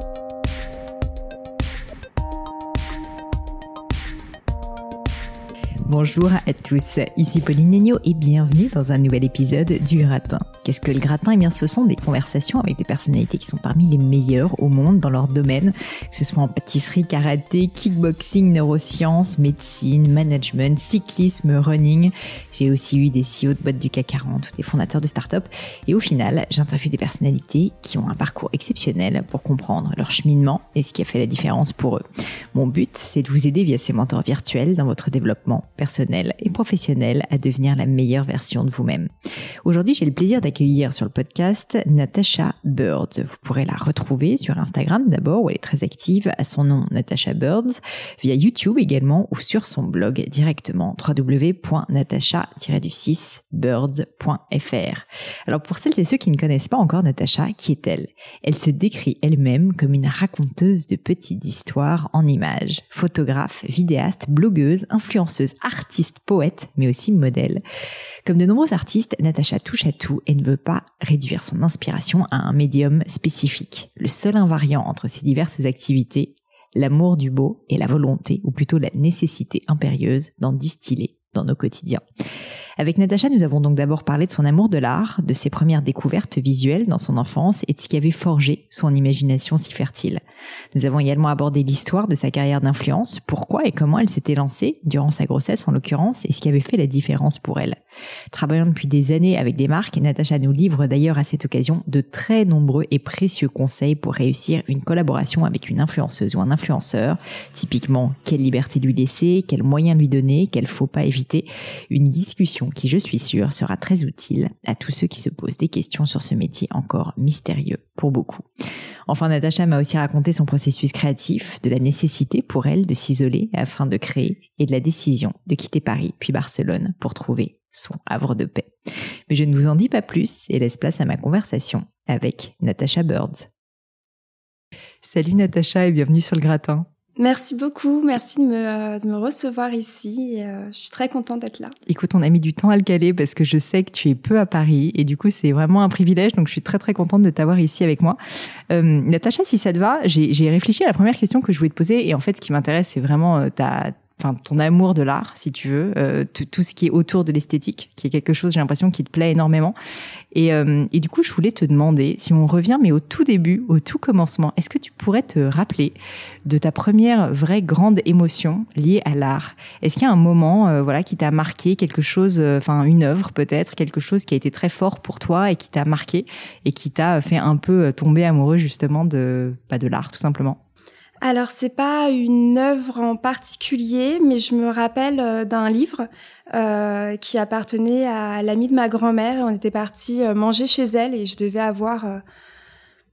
thank you Bonjour à tous, ici Pauline Negno et bienvenue dans un nouvel épisode du Gratin. Qu'est-ce que le gratin? Eh bien, ce sont des conversations avec des personnalités qui sont parmi les meilleures au monde dans leur domaine, que ce soit en pâtisserie, karaté, kickboxing, neurosciences, médecine, management, cyclisme, running. J'ai aussi eu des CEO de boîtes du CAC 40 ou des fondateurs de start-up. Et au final, j'interviewe des personnalités qui ont un parcours exceptionnel pour comprendre leur cheminement et ce qui a fait la différence pour eux. Mon but, c'est de vous aider via ces mentors virtuels dans votre développement personnel et professionnel à devenir la meilleure version de vous-même. Aujourd'hui, j'ai le plaisir d'accueillir sur le podcast Natasha Birds. Vous pourrez la retrouver sur Instagram d'abord, où elle est très active à son nom Natasha Birds, via YouTube également ou sur son blog directement www.natasha-birds.fr. Alors pour celles et ceux qui ne connaissent pas encore Natasha, qui est-elle? Elle se décrit elle-même comme une raconteuse de petites histoires en images, photographe, vidéaste, blogueuse, influenceuse, artiste, poète, mais aussi modèle. Comme de nombreux artistes, Natacha touche à tout et ne veut pas réduire son inspiration à un médium spécifique. Le seul invariant entre ces diverses activités, l'amour du beau et la volonté, ou plutôt la nécessité impérieuse d'en distiller dans nos quotidiens. Avec Natacha, nous avons donc d'abord parlé de son amour de l'art, de ses premières découvertes visuelles dans son enfance et de ce qui avait forgé son imagination si fertile. Nous avons également abordé l'histoire de sa carrière d'influence, pourquoi et comment elle s'était lancée, durant sa grossesse en l'occurrence, et ce qui avait fait la différence pour elle. Travaillant depuis des années avec des marques, Natacha nous livre d'ailleurs à cette occasion de très nombreux et précieux conseils pour réussir une collaboration avec une influenceuse ou un influenceur. Typiquement, quelle liberté lui laisser, quels moyens lui donner, quel faut pas éviter. Une discussion qui, je suis sûre, sera très utile à tous ceux qui se posent des questions sur ce métier encore mystérieux pour beaucoup. Enfin, Natacha m'a aussi raconté son processus créatif, de la nécessité pour elle de s'isoler afin de créer et de la décision de quitter Paris puis Barcelone pour trouver son havre de paix. Mais je ne vous en dis pas plus et laisse place à ma conversation avec Natacha Birds. Salut Natacha et bienvenue sur le gratin. Merci beaucoup, merci de me, euh, de me recevoir ici. Euh, je suis très contente d'être là. Écoute, on a mis du temps à le caler parce que je sais que tu es peu à Paris et du coup c'est vraiment un privilège. Donc je suis très très contente de t'avoir ici avec moi. Euh, Natacha, si ça te va, j'ai réfléchi à la première question que je voulais te poser et en fait ce qui m'intéresse c'est vraiment ta enfin ton amour de l'art, si tu veux, euh, tout ce qui est autour de l'esthétique, qui est quelque chose, j'ai l'impression, qui te plaît énormément. Et, euh, et, du coup, je voulais te demander, si on revient, mais au tout début, au tout commencement, est-ce que tu pourrais te rappeler de ta première vraie grande émotion liée à l'art? Est-ce qu'il y a un moment, euh, voilà, qui t'a marqué quelque chose, enfin une œuvre peut-être, quelque chose qui a été très fort pour toi et qui t'a marqué et qui t'a fait un peu tomber amoureux justement de, bah, de l'art, tout simplement? Alors c'est pas une œuvre en particulier, mais je me rappelle euh, d'un livre euh, qui appartenait à l'amie de ma grand-mère. On était parti euh, manger chez elle et je devais avoir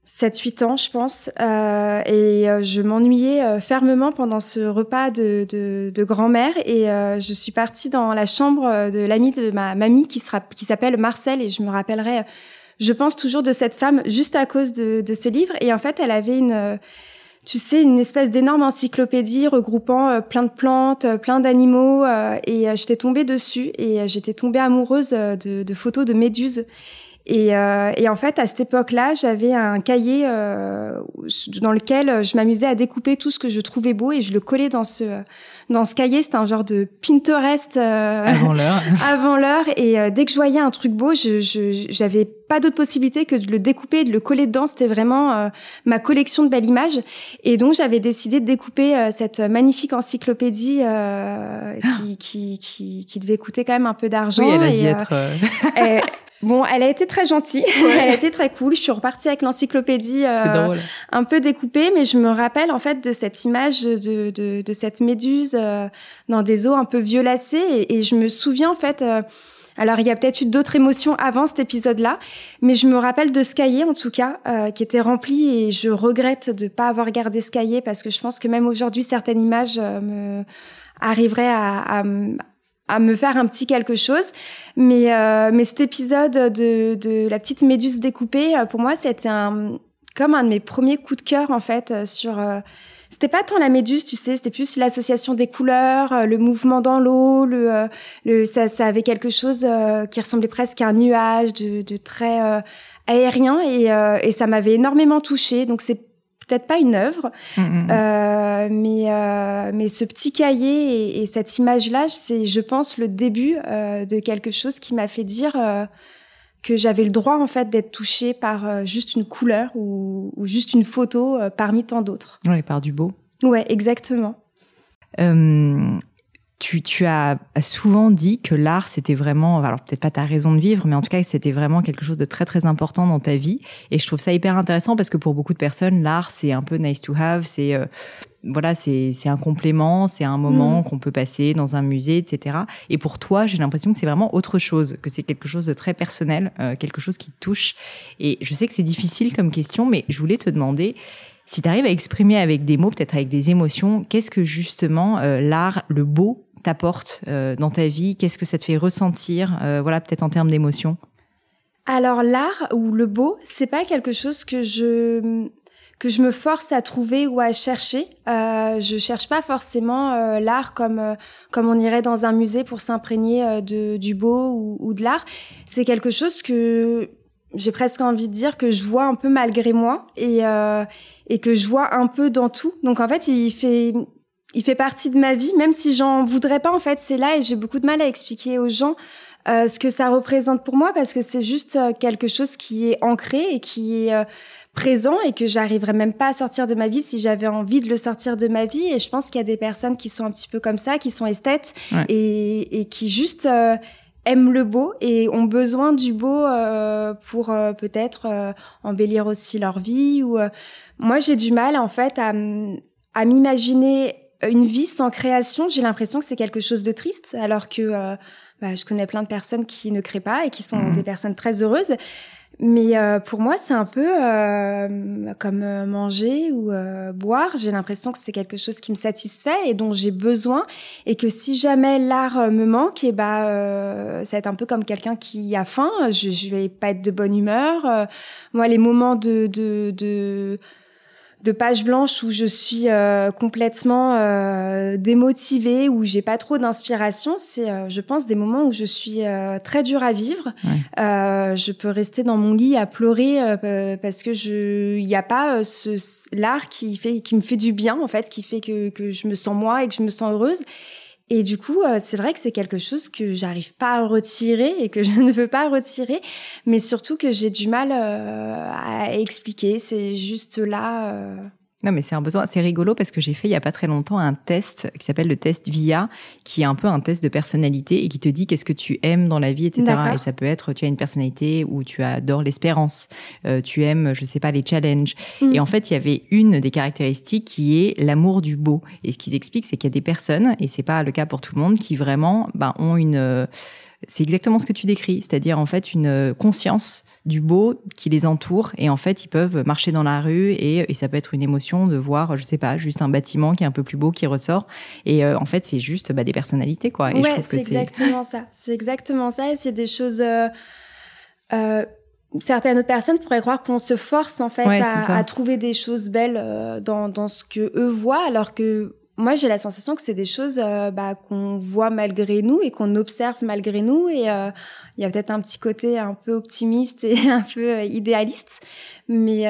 7-8 ans, je pense. et je m'ennuyais fermement pendant ce repas de, de, grand-mère. Et je suis partie dans la chambre de l'amie de ma mamie qui, sera, qui s'appelle Marcel. Et je me rappellerai, je pense toujours de cette femme juste à cause de, de ce livre. Et en fait, elle avait une tu sais, une espèce d'énorme encyclopédie regroupant euh, plein de plantes, euh, plein d'animaux, euh, et j'étais tombée dessus et j'étais tombée amoureuse de, de, photos de méduses. Et, et, en fait, à cette époque-là, j'avais un cahier dans lequel je m'amusais à découper tout ce que je trouvais beau et je le collais dans ce dans ce cahier. C'était un genre de Pinterest avant l'heure. avant l'heure. Et dès que je voyais un truc beau, je j'avais pas d'autre possibilité que de le découper et de le coller dedans. C'était vraiment euh, ma collection de belles images. Et donc, j'avais décidé de découper euh, cette magnifique encyclopédie euh, qui, qui, qui, qui, devait coûter quand même un peu d'argent. Oui, elle a dû être... Bon, elle a été très gentille, elle a été très cool. Je suis repartie avec l'encyclopédie un peu découpée, mais je me rappelle en fait de cette image de, de, de cette méduse dans des eaux un peu violacées, et, et je me souviens en fait alors il y a peut-être eu d'autres émotions avant cet épisode-là, mais je me rappelle de ce cahier en tout cas euh, qui était rempli. Et je regrette de pas avoir gardé ce cahier parce que je pense que même aujourd'hui certaines images euh, me arriveraient à, à, me faire un petit quelque chose. Mais, euh, mais cet épisode de, de la petite méduse découpée, pour moi, c'était un, comme un de mes premiers coups de cœur en fait sur c'était pas tant la méduse, tu sais, c'était plus l'association des couleurs, euh, le mouvement dans l'eau, le, euh, le ça, ça, avait quelque chose euh, qui ressemblait presque à un nuage de, de très aérien et, et ça m'avait énormément touchée. Donc c'est peut-être pas une œuvre, mm, mm, euh, mais euh, mais ce petit cahier et, cette image-là, c'est, je pense, le début euh, de quelque chose qui m'a fait dire que j'avais le droit en fait d'être touchée par juste une couleur ou, ou juste une photo parmi tant d'autres. Oui, par du beau. Ouais, exactement. Tu, tu, as souvent dit que l'art, c'était vraiment, alors peut-être pas ta raison de vivre, mais en tout cas, c'était vraiment quelque chose de très très important dans ta vie. Et je trouve ça hyper intéressant parce que pour beaucoup de personnes, l'art, c'est un peu nice to have, c'est euh, voilà, c'est un complément, c'est un moment mm. qu'on peut passer dans un musée, etc. Et pour toi, j'ai l'impression que c'est vraiment autre chose, que c'est quelque chose de très personnel, euh, quelque chose qui te touche. Et je sais que c'est difficile comme question, mais je voulais te demander si tu arrives à exprimer avec des mots, peut-être avec des émotions, qu'est-ce que justement euh, l'art, le beau, t'apporte euh, dans ta vie? Qu'est-ce que ça te fait ressentir? Euh, Voilà, peut-être en termes d'émotion. Alors l'art ou le beau, c'est pas quelque chose que je que je me force à trouver ou à chercher. Euh, je cherche pas forcément euh, l'art comme comme on irait dans un musée pour s'imprégner de du beau ou, ou de l'art. C'est quelque chose que j'ai presque envie de dire que je vois un peu malgré moi et et que je vois un peu dans tout. Donc en fait, il fait il fait partie de ma vie, même si j'en voudrais pas. En fait, c'est là et j'ai beaucoup de mal à expliquer aux gens euh, ce que ça représente pour moi parce que c'est juste euh, quelque chose qui est ancré et qui est euh, présent et que j'arriverais même pas à sortir de ma vie si j'avais envie de le sortir de ma vie. Et je pense qu'il y a des personnes qui sont un petit peu comme ça, qui sont esthètes et, et, qui juste aiment le beau et ont besoin du beau pour peut-être embellir aussi leur vie. Ou moi, j'ai du mal en fait à, à m'imaginer une vie sans création, j'ai l'impression que c'est quelque chose de triste, alors que euh, bah, je connais plein de personnes qui ne créent pas et qui sont mhm. des personnes très heureuses. Mais euh, pour moi, c'est un peu euh, comme manger ou boire. J'ai l'impression que c'est quelque chose qui me satisfait et dont j'ai besoin. Et que si jamais l'art me manque, et eh bah, ça va être un peu comme quelqu'un qui a faim. Je, je vais pas être de bonne humeur. moi, les moments de, de, de de pages blanches où je suis euh, complètement euh, démotivée, où j'ai pas trop d'inspiration, c'est, euh, je pense, des moments où je suis très dure à vivre. je peux rester dans mon lit à pleurer parce que je, il n'y a pas ce l'art qui fait, qui me fait du bien en fait, qui fait que que je me sens moi et que je me sens heureuse. Et du coup, euh, c'est vrai que c'est quelque chose que j'arrive pas à retirer et que je ne veux pas retirer, mais surtout que j'ai du mal euh, à expliquer. C'est juste là. Euh, non, mais c'est un besoin. C'est rigolo parce que j'ai fait il y a pas très longtemps un test qui s'appelle le test VIA, qui est un peu un test de personnalité et qui te dit qu'est-ce que tu aimes dans la vie, etc. Et ça peut être, tu as une personnalité où tu adores l'espérance, euh, tu aimes, je sais pas, les challenges. Mm. Et en fait, il y avait une des caractéristiques qui est l'amour du beau. Et ce qu'ils expliquent, c'est qu'il y a des personnes, et c'est pas le cas pour tout le monde, qui vraiment, ben, ont une, c'est exactement ce que tu décris, c'est-à-dire en fait une conscience du beau qui les entoure et en fait ils peuvent marcher dans la rue et, et, ça peut être une émotion de voir je sais pas juste un bâtiment qui est un peu plus beau qui ressort et euh, en fait c'est juste bah, des personnalités quoi. Et ouais, c'est exactement ça. C'est exactement ça et c'est des choses euh, euh, certaines autres personnes pourraient croire qu'on se force en fait à, à, trouver des choses belles euh, dans, dans ce que eux voient alors que moi, j'ai la sensation que c'est des choses euh, bah, qu'on voit malgré nous et qu'on observe malgré nous. Et euh, il y a peut-être un petit côté un peu optimiste et un peu euh, idéaliste. Mais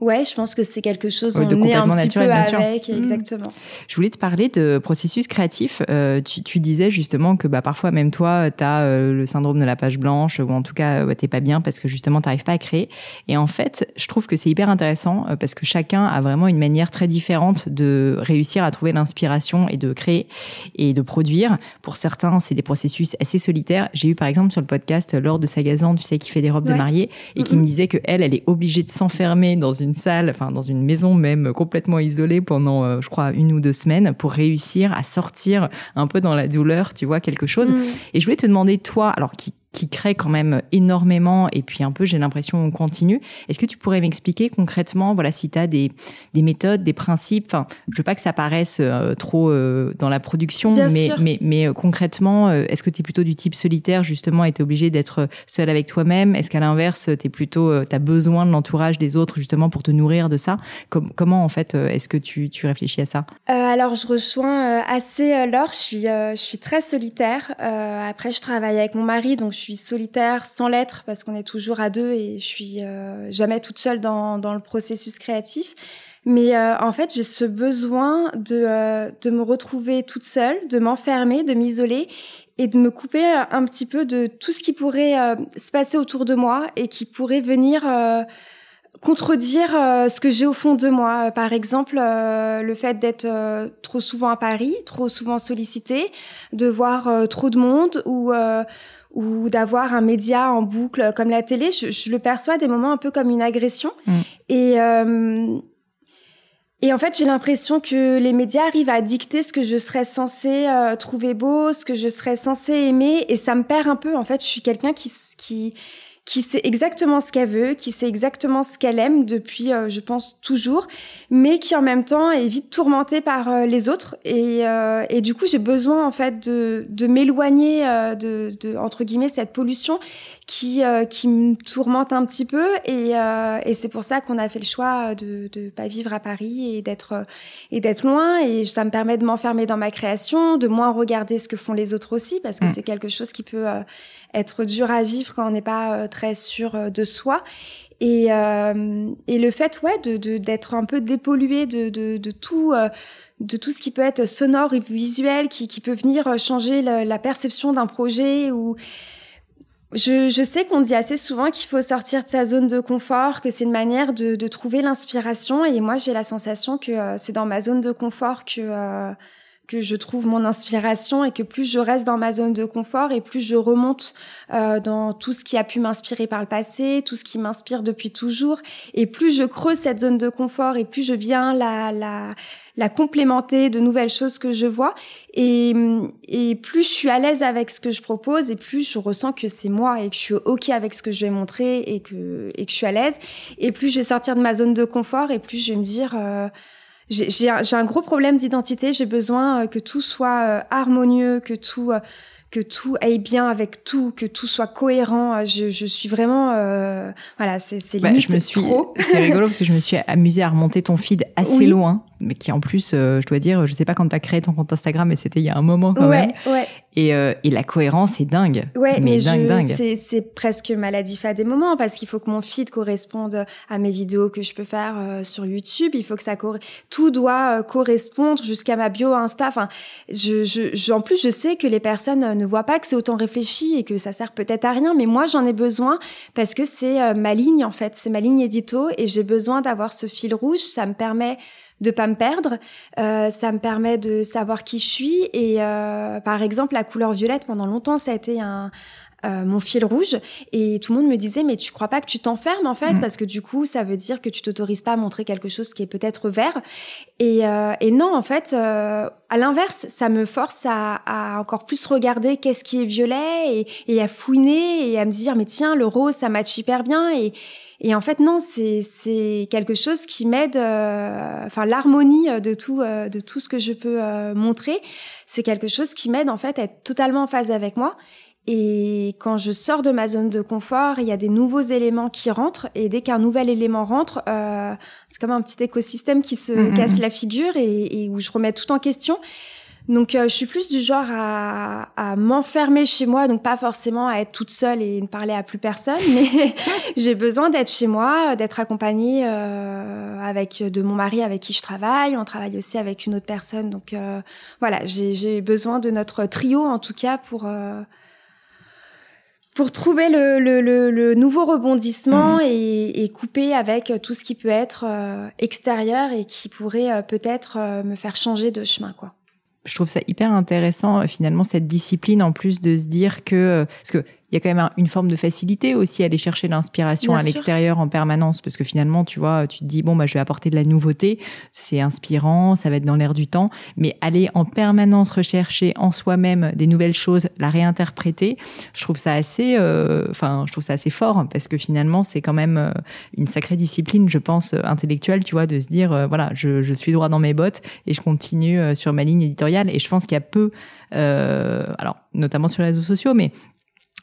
Ouais, je pense que c'est quelque chose on est un petit peu avec, mmh. exactement. Je voulais te parler de processus créatif. Euh, tu, tu, disais justement que bah, parfois même toi, tu as euh, le syndrome de la page blanche ou en tout cas, euh, t'es pas bien parce que justement, t'arrives pas à créer. Et en fait, je trouve que c'est hyper intéressant euh, parce que chacun a vraiment une manière très différente de réussir à trouver l'inspiration et de créer et de produire. Pour certains, c'est des processus assez solitaires. J'ai eu par exemple sur le podcast Laure de Sagazan, tu sais, qui fait des robes de mariée et qui me disait que elle, elle est obligée de s'enfermer dans une salle, enfin dans une maison même complètement isolée pendant, euh, je crois, une ou deux semaines pour réussir à sortir un peu dans la douleur, tu vois, quelque chose. Mm. Et je voulais te demander, toi, alors qui qui crée quand même énormément et puis un peu j'ai l'impression on continue. Est-ce que tu pourrais m'expliquer concrètement voilà si tu as des, des méthodes, des principes enfin je veux pas que ça paraisse euh, trop euh, dans la production mais, mais mais euh, concrètement est-ce que tu es plutôt du type solitaire justement et tu obligé d'être seul avec toi-même? Est-ce qu'à l'inverse tu es plutôt tu as besoin de l'entourage des autres justement pour te nourrir de ça? Comment en fait est-ce que tu tu réfléchis à ça? Alors je rejoins assez Laure, je suis je suis très solitaire. Après je travaille avec mon mari donc suis solitaire sans l'être parce qu'on est toujours à deux et je suis jamais toute seule dans, le processus créatif. Mais en fait, j'ai ce besoin de, de me retrouver toute seule, de m'enfermer, de m'isoler et de me couper un petit peu de tout ce qui pourrait se passer autour de moi et qui pourrait venir contredire euh, ce que j'ai au fond de moi. Par exemple, euh, le fait d'être euh, trop souvent à Paris, trop souvent sollicité, de voir trop de monde ou ou d'avoir un média en boucle comme la télé, je, le perçois des moments un peu comme une agression. Mm. Et et en fait, j'ai l'impression que les médias arrivent à dicter ce que je serais censée trouver beau, ce que je serais censée aimer, et ça me perd un peu. En fait, je suis quelqu'un qui qui qui sait exactement ce qu'elle veut, qui sait exactement ce qu'elle aime depuis, euh, je pense, toujours, mais qui en même temps est vite tourmentée par euh, les autres. Et, euh, et, du coup, j'ai besoin en fait de, de m'éloigner de, de, entre guillemets, cette pollution qui, qui me tourmente un petit peu. Et, et c'est pour ça qu'on a fait le choix de ne pas vivre à Paris et d'être et d'être loin. Et ça me permet de m'enfermer dans ma création, de moins regarder ce que font les autres aussi, parce que mm. c'est quelque chose qui peut être dur à vivre quand on n'est pas euh, très sûr euh, de soi. Et, euh, et le fait, ouais, de d'être un peu dépollué de, de, de tout, de tout ce qui peut être sonore et visuel, qui, qui peut venir changer la, perception d'un projet ou je, je sais qu'on dit assez souvent qu'il faut sortir de sa zone de confort, que c'est une manière de, de trouver l'inspiration. Et moi, j'ai la sensation que c'est dans ma zone de confort que que je trouve mon inspiration et que plus je reste dans ma zone de confort et plus je remonte euh, dans tout ce qui a pu m'inspirer par le passé, tout ce qui m'inspire depuis toujours, et plus je creuse cette zone de confort et plus je viens la, la, la complémenter de nouvelles choses que je vois, et, et plus je suis à l'aise avec ce que je propose et plus je ressens que c'est moi et que je suis ok avec ce que je vais montrer et que, et que je suis à l'aise, et plus je vais sortir de ma zone de confort et plus je vais me dire... Euh, j'ai un, gros problème d'identité. J'ai besoin euh, que tout soit euh, harmonieux, que tout euh, que tout aille bien avec tout, que tout soit cohérent. Je, je suis vraiment, euh, voilà, c'est c'est bah, limite je me suis, trop. C'est rigolo parce que je me suis amusée à remonter ton feed assez loin, mais qui en plus, je dois dire, je sais pas quand tu as créé ton compte Instagram, mais c'était il y a un moment quand ouais, même. Ouais. Et, euh, et la cohérence est dingue. Ouais, mais, dingue, dingue. C'est, c'est presque maladif à des moments parce qu'il faut que mon feed corresponde à mes vidéos que je peux faire euh, sur YouTube. Il faut que ça tout doit euh, correspondre jusqu'à ma bio Insta. Enfin, je, je, en plus, je sais que les personnes ne voient pas que c'est autant réfléchi et que ça sert peut-être à rien, mais moi j'en ai besoin parce que c'est ma ligne en fait, c'est ma ligne édito et j'ai besoin d'avoir ce fil rouge. Ça me permet de pas me perdre. Euh, ça me permet de savoir qui je suis. Et euh, par exemple, la couleur violette, pendant longtemps, ça a été un, euh, mon fil rouge et tout le monde me disait mais tu crois pas que tu t'enfermes en fait? Mm. parce que du coup ça veut dire que tu t'autorises pas à montrer quelque chose qui est peut-être vert et, euh, et non en fait euh, à l'inverse ça me force à, à encore plus regarder qu'est-ce qui est violet et, et, à fouiner et à me dire mais tiens le rose ça match hyper bien et et en fait, non, c'est quelque chose qui m'aide, euh, enfin l'harmonie de tout, euh, de tout ce que je peux euh, montrer, c'est quelque chose qui m'aide en fait à être totalement en phase avec moi. Et quand je sors de ma zone de confort, il y a des nouveaux éléments qui rentrent. Et dès qu'un nouvel élément rentre, c'est comme un petit écosystème qui se mmh, mmh, casse mmh. la figure et, et, où je remets tout en question. Donc, euh, je suis plus du genre à, à m'enfermer chez moi, donc pas forcément à être toute seule et ne parler à plus personne, mais j'ai besoin d'être chez moi, d'être accompagnée euh, avec de mon mari avec qui je travaille. On travaille aussi avec une autre personne, donc euh, voilà, j'ai besoin de notre trio en tout cas pour euh, pour trouver le, le, le, nouveau rebondissement mmh. et, et, couper avec tout ce qui peut être euh, extérieur et qui pourrait peut-être me faire changer de chemin, quoi je trouve ça hyper intéressant finalement cette discipline en plus de se dire que parce que il y a quand même une forme de facilité aussi à aller chercher l'inspiration à l'extérieur en permanence parce que finalement tu vois tu te dis bon bah je vais apporter de la nouveauté c'est inspirant ça va être dans l'air du temps mais aller en permanence rechercher en soi-même des nouvelles choses la réinterpréter je trouve ça assez euh, enfin je trouve ça assez fort parce que finalement c'est quand même euh, une sacrée discipline je pense intellectuelle tu vois de se dire euh, voilà je, je suis droit dans mes bottes et je continue sur ma ligne éditoriale. Et je pense qu'il y a peu alors notamment sur les réseaux sociaux mais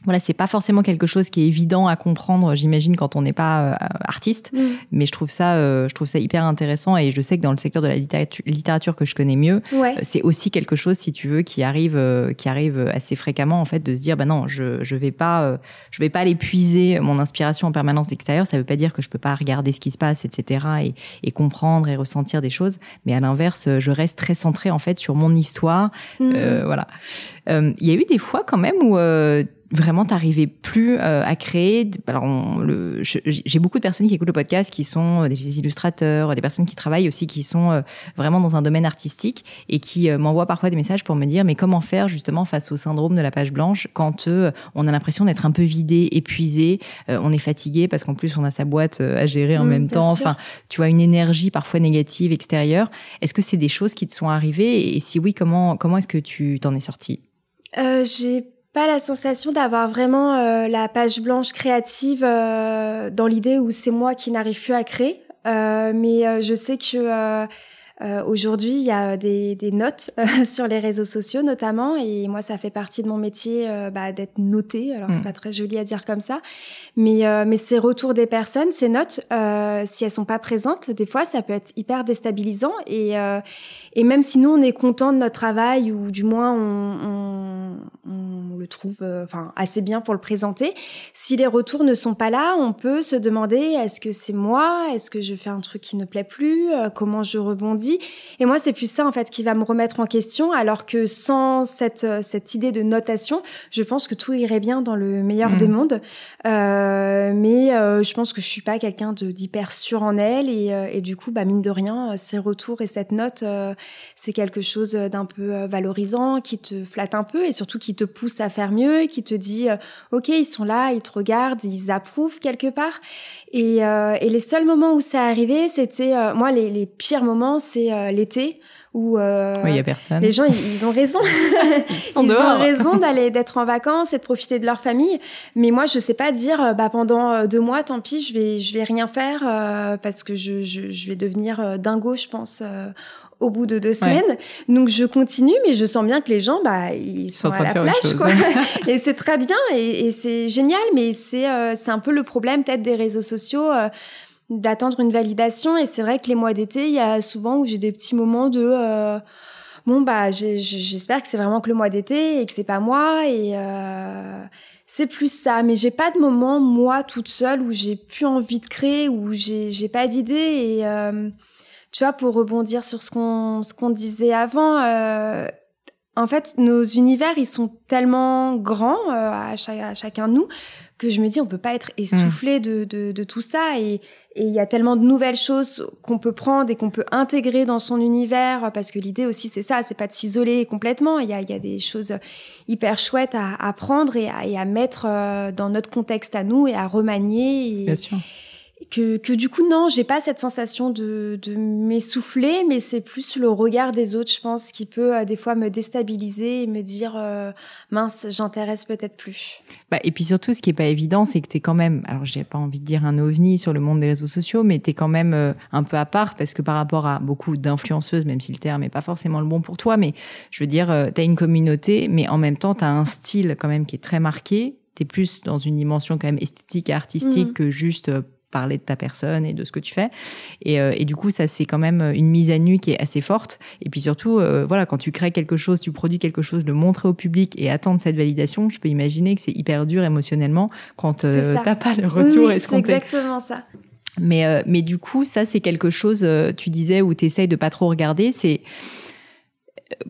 voilà, c'est pas forcément quelque chose qui est évident à comprendre, j'imagine, quand on n'est pas euh, artiste. Mm. Mais je trouve ça, euh, je trouve ça hyper intéressant et je sais que dans le secteur de la littérature, que je connais mieux, euh, c'est aussi quelque chose, si tu veux, qui arrive, qui arrive assez fréquemment en fait, de se dire, bah non, je je vais pas, je vais pas aller puiser mon inspiration en permanence d'extérieur. Ça veut pas dire que je peux pas regarder ce qui se passe, etc. et, et comprendre et ressentir des choses. Mais à l'inverse, je reste très centrée en fait sur mon histoire. Mm. voilà. Il y a eu des fois quand même où vraiment t'arrivais plus euh, à créer. Alors, j'ai beaucoup de personnes qui écoutent le podcast qui sont euh, des illustrateurs, des personnes qui travaillent aussi, qui sont euh, vraiment dans un domaine artistique et qui m'envoient parfois des messages pour me dire mais comment faire justement face au syndrome de la page blanche quand on a l'impression d'être un peu vidé, épuisé, on est fatigué parce qu'en plus on a sa boîte à gérer en mmh, même temps. Enfin, tu vois une énergie parfois négative extérieure. Est-ce que c'est des choses qui te sont arrivées? Et si oui, comment comment est-ce que tu t'en es sorti J'ai pas la sensation d'avoir vraiment euh, la page blanche créative euh, dans l'idée où c'est moi qui n'arrive plus à créer. Euh, mais je sais que euh, Aujourd'hui, il y a des, des notes euh, sur les réseaux sociaux notamment, et moi, ça fait partie de mon métier euh, bah, d'être noté. Alors, c'est mm. pas très joli à dire comme ça, mais euh, mais ces retours des personnes, ces notes, si elles sont pas présentes, des fois, ça peut être hyper déstabilisant. Et et même si nous, on est content de notre travail ou du moins on, on, on le trouve, enfin, assez bien pour le présenter, si les retours ne sont pas là, on peut se demander est-ce que c'est moi, est-ce que je fais un truc qui ne plaît plus, comment je rebondis? Et moi, c'est plus ça, en fait, qui va me remettre en question, alors que sans cette, euh, cette idée de notation, je pense que tout irait bien dans le meilleur des mmh. mondes. Euh, mais euh, je pense que je suis pas quelqu'un d'hyper sûr en elle. Et, et, du coup, bah, mine de rien, ces retours et cette note, c'est quelque chose d'un peu valorisant, qui te flatte un peu et surtout qui te pousse à faire mieux, qui te dit, OK, ils sont là, ils te regardent, ils approuvent quelque part. Et, et les seuls moments où ça arrivait, c'était, moi, les, les pires moments, c'est euh, l'été où euh, y a personne. les gens ils, ont raison ils, ont raison d'aller d'être en vacances et de profiter de leur famille mais moi je sais pas dire euh, bah pendant deux mois tant pis je vais je vais rien faire parce que je, je, je vais devenir dingo je pense au bout de deux semaines. Donc je continue, mais je sens bien que les gens, bah, ils sont, à la plage, quoi. et c'est très bien et, et c'est génial, mais c'est c'est un peu le problème peut-être des réseaux sociaux d'attendre une validation. Et c'est vrai que les mois d'été, il y a souvent où j'ai des petits moments de euh, bon bah j'espère que c'est vraiment que le mois d'été et que c'est pas moi et euh, c'est plus ça. Mais j'ai pas de moment moi toute seule où j'ai plus envie de créer où j'ai pas d'idée et euh, tu vois pour rebondir sur ce qu'on ce qu'on disait avant. Euh, en fait, nos univers, ils sont tellement grands à, à chacun de nous que je me dis on peut pas être essoufflé de, de, de, tout ça. Et il y a tellement de nouvelles choses qu'on peut prendre et qu'on peut intégrer dans son univers parce que l'idée aussi c'est ça c'est pas de s'isoler complètement. Il y a, y a des choses hyper chouettes à, à prendre et à, et à mettre euh, dans notre contexte à nous et à remanier et, Bien sûr que, que du coup non, j'ai pas cette sensation de, de m'essouffler, mais c'est plus le regard des autres, je pense, qui peut euh, des fois me déstabiliser et me dire euh, mince, j'intéresse peut-être plus. Bah, et puis surtout, ce qui est pas évident, c'est que tu es quand même, alors j'ai pas envie de dire un ovni sur le monde des réseaux sociaux, mais tu es quand même euh, un peu à part parce que par rapport à beaucoup d'influenceuses, même si le terme est pas forcément le bon pour toi, mais je veux dire, tu as une communauté, mais en même temps, tu as un style quand même qui est très marqué. Tu es plus dans une dimension quand même esthétique et artistique mmh. que juste parler de ta personne et de ce que tu fais. Et, euh, et du coup, ça, c'est quand même une mise à nu qui est assez forte. Et puis surtout, euh, voilà, quand tu crées quelque chose, tu produis quelque chose, le montrer au public et attendre cette validation, je peux imaginer que c'est hyper dur émotionnellement quand euh, t'as pas le retour oui, C'est exactement ça. Mais, euh, mais du coup, ça, c'est quelque chose, tu disais, où tu essayes de pas trop regarder. C'est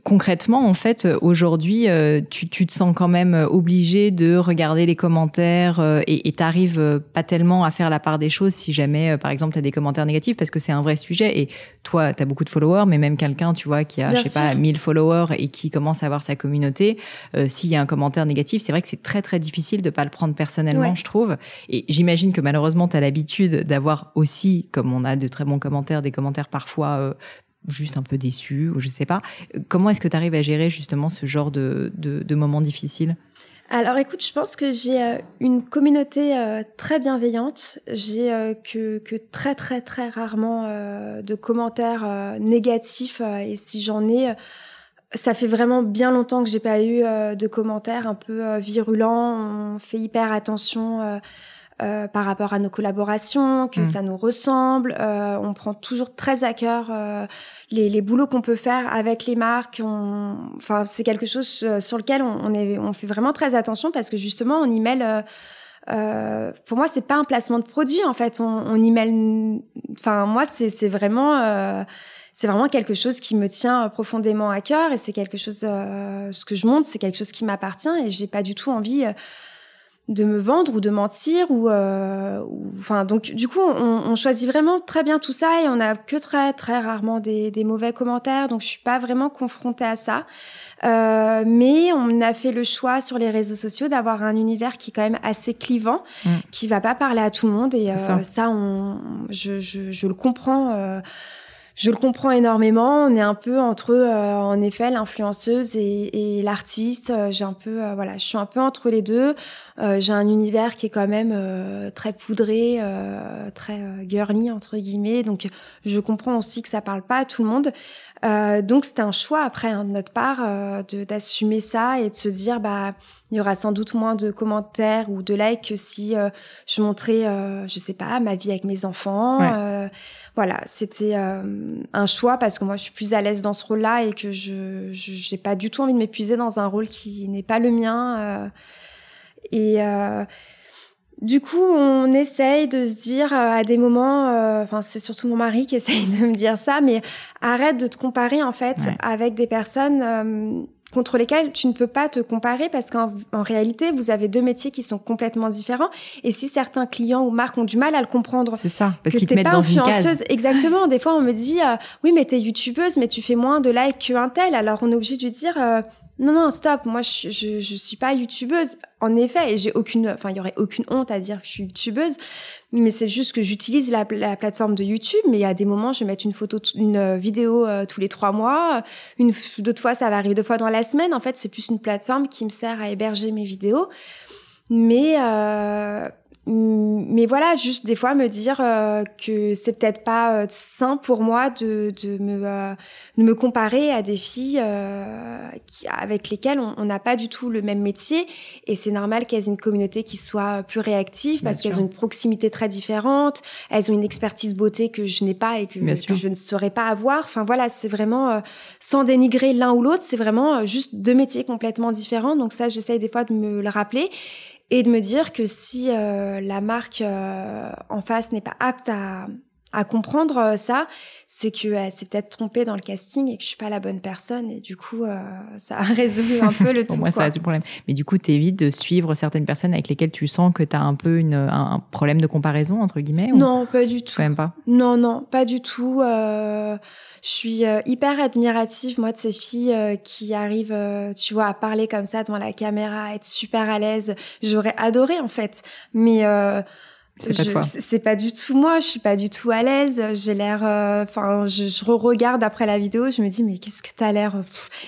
concrètement, en fait, aujourd'hui, euh, tu, tu, te sens quand même obligé de regarder les commentaires euh, et t'arrives euh, pas tellement à faire la part des choses si jamais, par exemple, tu as des commentaires négatifs parce que c'est un vrai sujet. Et toi, tu as beaucoup de followers, mais même quelqu'un, tu vois, qui a, je sais pas, 1000 followers et qui commence à avoir sa communauté, s'il y a un commentaire négatif, c'est vrai que c'est très, très difficile de pas le prendre personnellement, je trouve. Et j'imagine que malheureusement, tu as l'habitude d'avoir aussi, comme on a de très bons commentaires, des commentaires parfois juste un peu déçu ou je sais pas. Comment est-ce que tu arrives à gérer justement ce genre de, de, moments difficiles? Alors écoute, je pense que j'ai euh, une communauté euh, très bienveillante. J'ai euh, que, que très très très rarement de commentaires négatifs et si j'en ai, ça fait vraiment bien longtemps que j'ai pas eu de commentaires un peu virulents. On fait hyper attention euh, par rapport à nos collaborations, que mm. ça nous ressemble. Euh, on prend toujours très à cœur euh, les, les, boulots qu'on peut faire avec les marques. On... Enfin, c'est quelque chose euh, sur lequel on, on, est, on fait vraiment très attention parce que justement, on y mêle. Euh, pour moi, c'est pas un placement de produit en fait. On, on y mêle. Enfin, moi, c'est vraiment c'est vraiment quelque chose qui me tient profondément à cœur et c'est quelque chose ce que je montre c'est quelque chose qui m'appartient et j'ai pas du tout envie de me vendre ou de mentir ou, euh, enfin donc du coup on, on, choisit vraiment très bien tout ça et on a que très très rarement des, des mauvais commentaires donc je suis pas vraiment confrontée à ça euh, mais on a fait le choix sur les réseaux sociaux d'avoir un univers qui est quand même assez clivant mm. qui va pas parler à tout le monde et euh, ça. on je, je, je le comprends euh, je le comprends énormément. On est un peu entre, euh, en effet, l'influenceuse et, et l'artiste. Euh, j'ai un peu, euh, voilà, je suis un peu entre les deux. j'ai un univers qui est quand même très poudré, très girly entre guillemets. Donc, je comprends aussi que ça parle pas à tout le monde. Euh, donc c'était un choix après hein, de notre part euh, d'assumer ça et de se dire bah il y aura sans doute moins de commentaires ou de likes que si euh, je montrais euh, je sais pas ma vie avec mes enfants. Euh, voilà c'était un choix parce que moi je suis plus à l'aise dans ce rôle-là et que je j'ai pas du tout envie de m'épuiser dans un rôle qui n'est pas le mien et du coup, on essaye de se dire euh, à des moments, euh, enfin c'est surtout mon mari qui essaye de me dire ça, mais arrête de te comparer en fait avec des personnes euh, contre lesquelles tu ne peux pas te comparer parce qu'en réalité, vous avez deux métiers qui sont complètement différents. Et si certains clients ou marques ont du mal à le comprendre, c'est ça, parce qu'ils te mettent dans une case. Exactement. Des fois, on me dit, oui, mais t'es youtubeuse, mais tu fais moins de likes qu'un tel. Alors, on est obligé de lui dire non, non, stop. Moi, je, je, je suis pas youtubeuse. En effet, et j'ai aucune, enfin, il y aurait aucune honte à dire que je suis youtubeuse. Mais c'est juste que j'utilise la, la, plateforme de YouTube. Mais il y a des moments, je vais mettre une photo, une euh, vidéo euh, tous les trois mois. Une, d'autres fois, ça va arriver deux fois dans la semaine. En fait, c'est plus une plateforme qui me sert à héberger mes vidéos. Mais euh, mais voilà, juste des fois me dire euh, que c'est peut-être pas euh, sain pour moi de, de, me, euh, de me comparer à des filles qui, avec lesquelles on n'a pas du tout le même métier. Et c'est normal qu'elles aient une communauté qui soit plus réactive parce qu'elles ont une proximité très différente. Elles ont une expertise beauté que je n'ai pas et que, que je ne saurais pas avoir. Enfin voilà, c'est vraiment sans dénigrer l'un ou l'autre, c'est vraiment juste deux métiers complètement différents. Donc ça, j'essaye des fois de me le rappeler et de me dire que si euh, la marque euh, en face n'est pas apte à, à comprendre euh, ça, c'est que elle s'est peut-être trompée dans le casting et que je suis pas la bonne personne et du coup ça a résolu un peu le tout. Pour moi, ça résout le problème. Mais du coup, tu évites de suivre certaines personnes avec lesquelles tu sens que tu as un peu une, un problème de comparaison entre guillemets Non, pas du tout. même pas? Non, non, pas du tout. Euh, je suis euh, hyper admirative, moi, de ces filles euh, qui arrivent, euh, tu vois, à parler comme ça devant la caméra, à être super à l'aise. J'aurais adoré, en fait. Mais c'est pas toi. C'est pas du tout moi. Je suis pas du tout à l'aise. J'ai l'air. Euh, enfin, je, je regarde après la vidéo. Je me dis mais qu'est-ce que t'as l'air.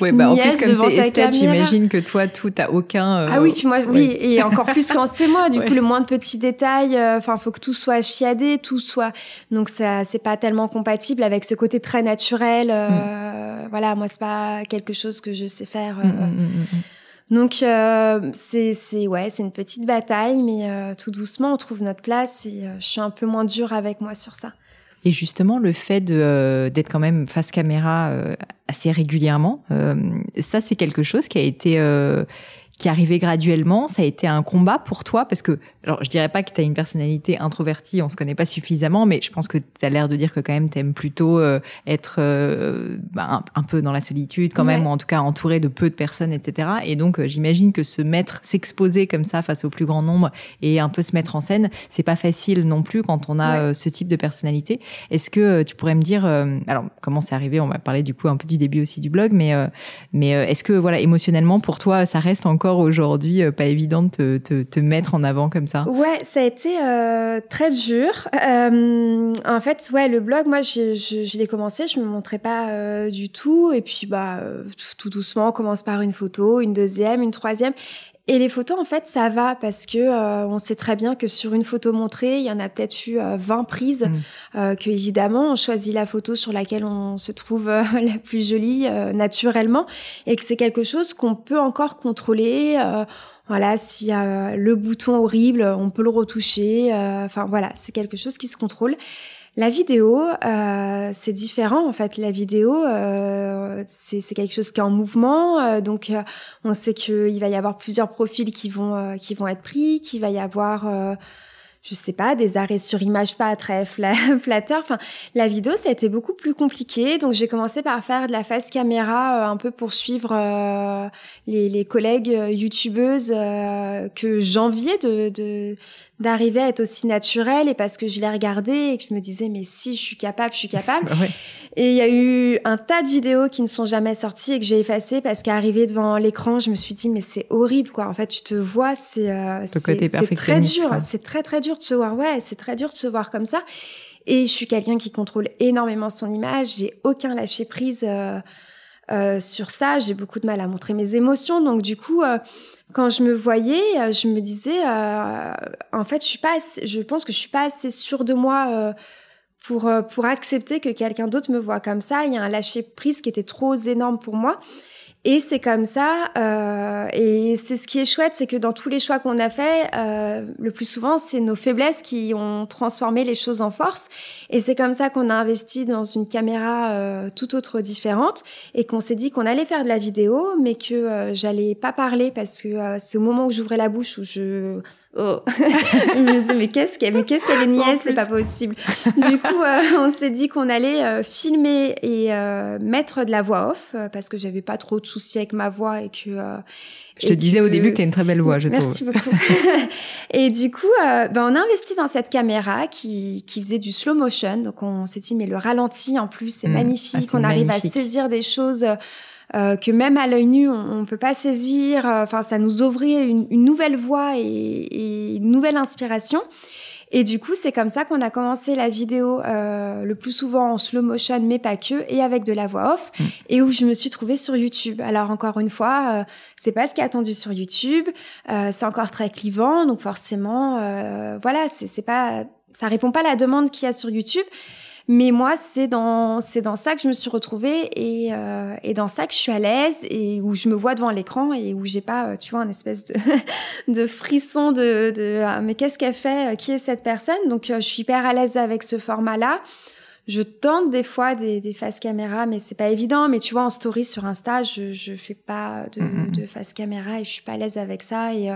Ouais, bah en plus comme t'es esthète, j'imagine que toi tout t'as aucun. Euh, ah oui, puis moi oui et encore plus quand c'est moi. Du coup, le moins de petits détails. Euh, enfin, faut que tout soit chiadé, tout soit. Donc ça, c'est pas tellement compatible avec ce côté très naturel. Mm. Voilà, moi c'est pas quelque chose que je sais faire. Mm, mm, donc euh, c'est ouais, c'est une petite bataille, mais euh, tout doucement on trouve notre place et euh, je suis un peu moins dure avec moi sur ça. Et justement, le fait de d'être quand même face caméra assez régulièrement, ça c'est quelque chose qui a été qui arrivait graduellement. Ça a été un combat pour toi parce que, alors je dirais pas que tu as une personnalité introvertie, on se connaît pas suffisamment, mais je pense que tu as l'air de dire que quand même tu aimes plutôt euh, être euh, bah, un, peu dans la solitude quand même, ou en tout cas entouré de peu de personnes, etc. Et donc euh, j'imagine que se mettre, s'exposer comme ça face au plus grand nombre et un peu se mettre en scène, c'est pas facile non plus quand on a ce type de personnalité. Est-ce que tu pourrais me dire, alors comment c'est arrivé On va parler du coup un peu du début aussi du blog, mais mais est-ce que voilà émotionnellement pour toi ça reste encore aujourd'hui euh, pas évident de te, te, mettre en avant comme ça? Ouais, ça a été euh, très dur. Euh, en fait, ouais, le blog, moi, je, je, l'ai commencé, je me montrais pas du tout, et puis bah tout doucement, on commence par une photo, une deuxième, une troisième. Et les photos, en fait, ça va parce que euh, on sait très bien que sur une photo montrée, il y en a peut-être eu 20 prises, mm. que évidemment, on choisit la photo sur laquelle on se trouve la plus jolie naturellement, et que c'est quelque chose qu'on peut encore contrôler. Voilà, s'il y a le bouton horrible, on peut le retoucher. Enfin voilà, c'est quelque chose qui se contrôle. La vidéo, euh, c'est différent en fait. La vidéo, euh, c'est quelque chose qui est en mouvement, euh, donc euh, on sait qu'il va y avoir plusieurs profils qui vont euh, qui vont être pris, qu'il va y avoir je sais pas, des arrêts sur image pas très flatteurs. Enfin, la vidéo, ça a été beaucoup plus compliqué. Donc, j'ai commencé par faire de la face caméra un peu pour suivre les, les, collègues youtubeuses que j'enviais de, de d'arriver à être aussi naturelle et parce que je l'ai regardé et que je me disais mais si je suis capable, je suis capable. Bah et il y a eu un tas de vidéos qui ne sont jamais sorties et que j'ai effacées parce qu'arrivé devant l'écran, je me suis dit mais c'est horrible quoi. En fait, tu te vois, c'est euh, c'est très dur, c'est très très dur de se voir. Ouais, c'est très dur de se voir comme ça. Et je suis quelqu'un qui contrôle énormément son image. J'ai aucun lâcher prise euh, euh, sur ça. J'ai beaucoup de mal à montrer mes émotions. Donc du coup, euh, quand je me voyais, euh, je me disais, euh, en fait, je suis pas, je pense que je suis pas assez sûre de moi euh, pour pour accepter que quelqu'un d'autre me voit comme ça. Il y a un lâcher prise qui était trop énorme pour moi. Et c'est comme ça. Euh, et c'est ce qui est chouette, c'est que dans tous les choix qu'on a fait, euh, le plus souvent, c'est nos faiblesses qui ont transformé les choses en force. Et c'est comme ça qu'on a investi dans une caméra euh, tout autre différente et qu'on s'est dit qu'on allait faire de la vidéo, mais que euh, j'allais pas parler parce que euh, c'est au moment où j'ouvrais la bouche où je Oh. je me mais qu'est-ce qu'elle, mais qu'est-ce qu'elle est niaise, c'est pas possible. du coup, euh, on s'est dit qu'on allait euh, filmer et euh, mettre de la voix off parce que j'avais pas trop de soucis avec ma voix et que. je te disais au début que tu as une très belle voix, je Merci trouve. Merci beaucoup. et du coup, ben, on a investi dans cette caméra qui, qui faisait du slow motion. Donc, on s'est dit, mais le ralenti en plus, c'est mmh. magnifique. Ah, on arrive à saisir des choses euh, que même à l'œil nu, on, ne peut pas saisir. Euh, enfin, ça nous ouvrait une, une nouvelle voie et, et, une nouvelle inspiration. Et du coup, c'est comme ça qu'on a commencé la vidéo, euh, le plus souvent en slow motion, mais pas que, et avec de la voix off, mm. et où je me suis trouvée sur YouTube. Alors encore une fois, euh, c'est pas ce qui est attendu sur YouTube, euh, c'est encore très clivant, donc forcément, euh, voilà, c'est pas, ça répond pas à la demande qu'il y a sur YouTube. Mais moi, c'est dans c'est dans ça que je me suis retrouvée et euh, et dans ça que je suis à l'aise et où je me vois devant l'écran et où j'ai pas, euh, tu vois, un espèce de de frisson de de ah, mais qu'est-ce qu'elle fait Qui est cette personne? Donc, euh, je suis hyper à l'aise avec ce format-là. Je tente des fois des, des faces caméra, mais c'est pas évident. Mais tu vois, en story sur Insta, je je fais pas de, mm-hmm. de face caméra et je suis pas à l'aise avec ça et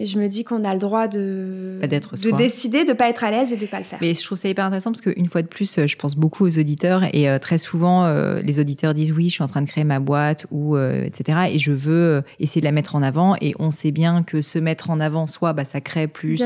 et je me dis qu'on a le droit de, bah, de décider de pas être à l'aise et de pas le faire. Mais je trouve ça hyper intéressant parce qu'une fois de plus, euh, je pense beaucoup aux auditeurs et euh, très souvent, euh, les auditeurs disent oui, je suis en train de créer ma boîte ou etc. Et je veux essayer de la mettre en avant. Et on sait bien que se mettre en avant, soit bah, ça crée plus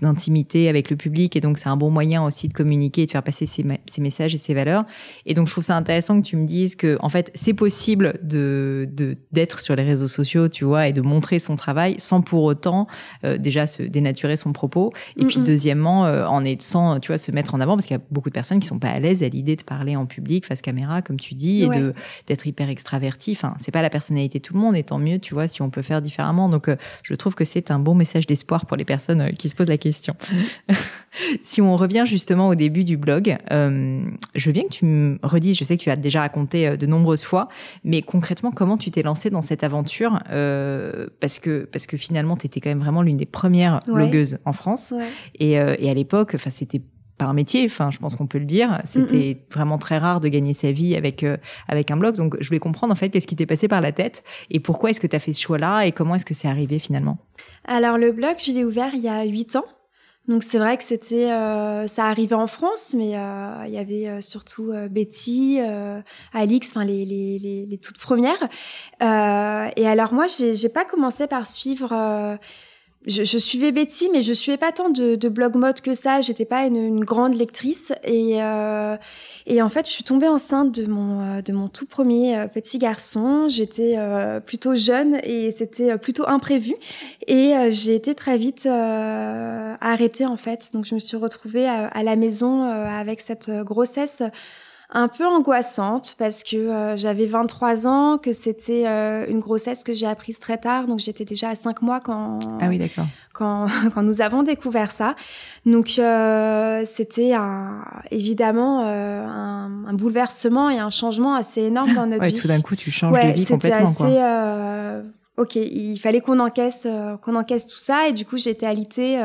d'intimité avec le public et donc c'est un bon moyen aussi de communiquer et de faire passer ses, messages et ses valeurs. Et donc je trouve ça intéressant que tu me dises que en fait c'est possible de d'être sur les réseaux sociaux, tu vois, et de montrer son travail sans pour autant euh, déjà se dénaturer son propos. Et puis deuxièmement euh, en sans tu vois se mettre en avant parce qu'il y a beaucoup de personnes qui sont pas à l'aise à l'idée de parler en public face caméra comme tu dis et de d'être hyper extraverti. Enfin c'est pas la personnalité de tout le monde et tant mieux tu vois si on peut faire différemment. Donc euh, je trouve que c'est un bon message d'espoir pour les personnes qui se posent la question. Si on revient justement au début du blog je veux bien que tu me redises je sais que tu as déjà raconté de nombreuses fois mais concrètement comment tu t'es lancé dans cette aventure parce que parce que finalement tu étais quand même vraiment l'une des premières blogueuses en France. Et, euh, et, à l'époque, enfin, c'était pas un métier, enfin, je pense qu'on peut le dire. C'était vraiment très rare de gagner sa vie avec euh, avec un blog. Donc, je voulais comprendre en fait qu'est-ce qui t'est passé par la tête et pourquoi est-ce que tu as fait ce choix-là et comment est-ce que c'est arrivé finalement? Alors, le blog, je l'ai ouvert il y a huit ans. Donc c'est vrai que c'était, euh, ça arrivait en France, mais euh, il y avait euh, surtout Betty, Alix, enfin les, les, les, les, toutes premières. et alors moi, j'ai pas commencé par suivre je, je, suivais Betty, mais je suivais pas tant de, de blog mode que ça. J'étais pas une, une, grande lectrice et euh, et en fait, je suis tombée enceinte de mon euh, de mon tout premier euh, petit garçon. J'étais euh, plutôt jeune et c'était plutôt imprévu et j'ai été très vite arrêtée en fait. Donc je me suis retrouvée à, à la maison avec cette grossesse un peu angoissante parce que euh, j'avais 23 ans, que c'était euh, une grossesse que j'ai apprise très tard, donc j'étais déjà à 5 mois quand ah oui d'accord quand, quand nous avons découvert ça. Donc euh, c'était un, évidemment un, un, bouleversement et un changement assez énorme dans notre ouais, vie. Tout d'un coup tu changes de vie complètement. C'était assez ok, il fallait qu'on encaisse qu'on encaisse tout ça et du coup j'étais alitée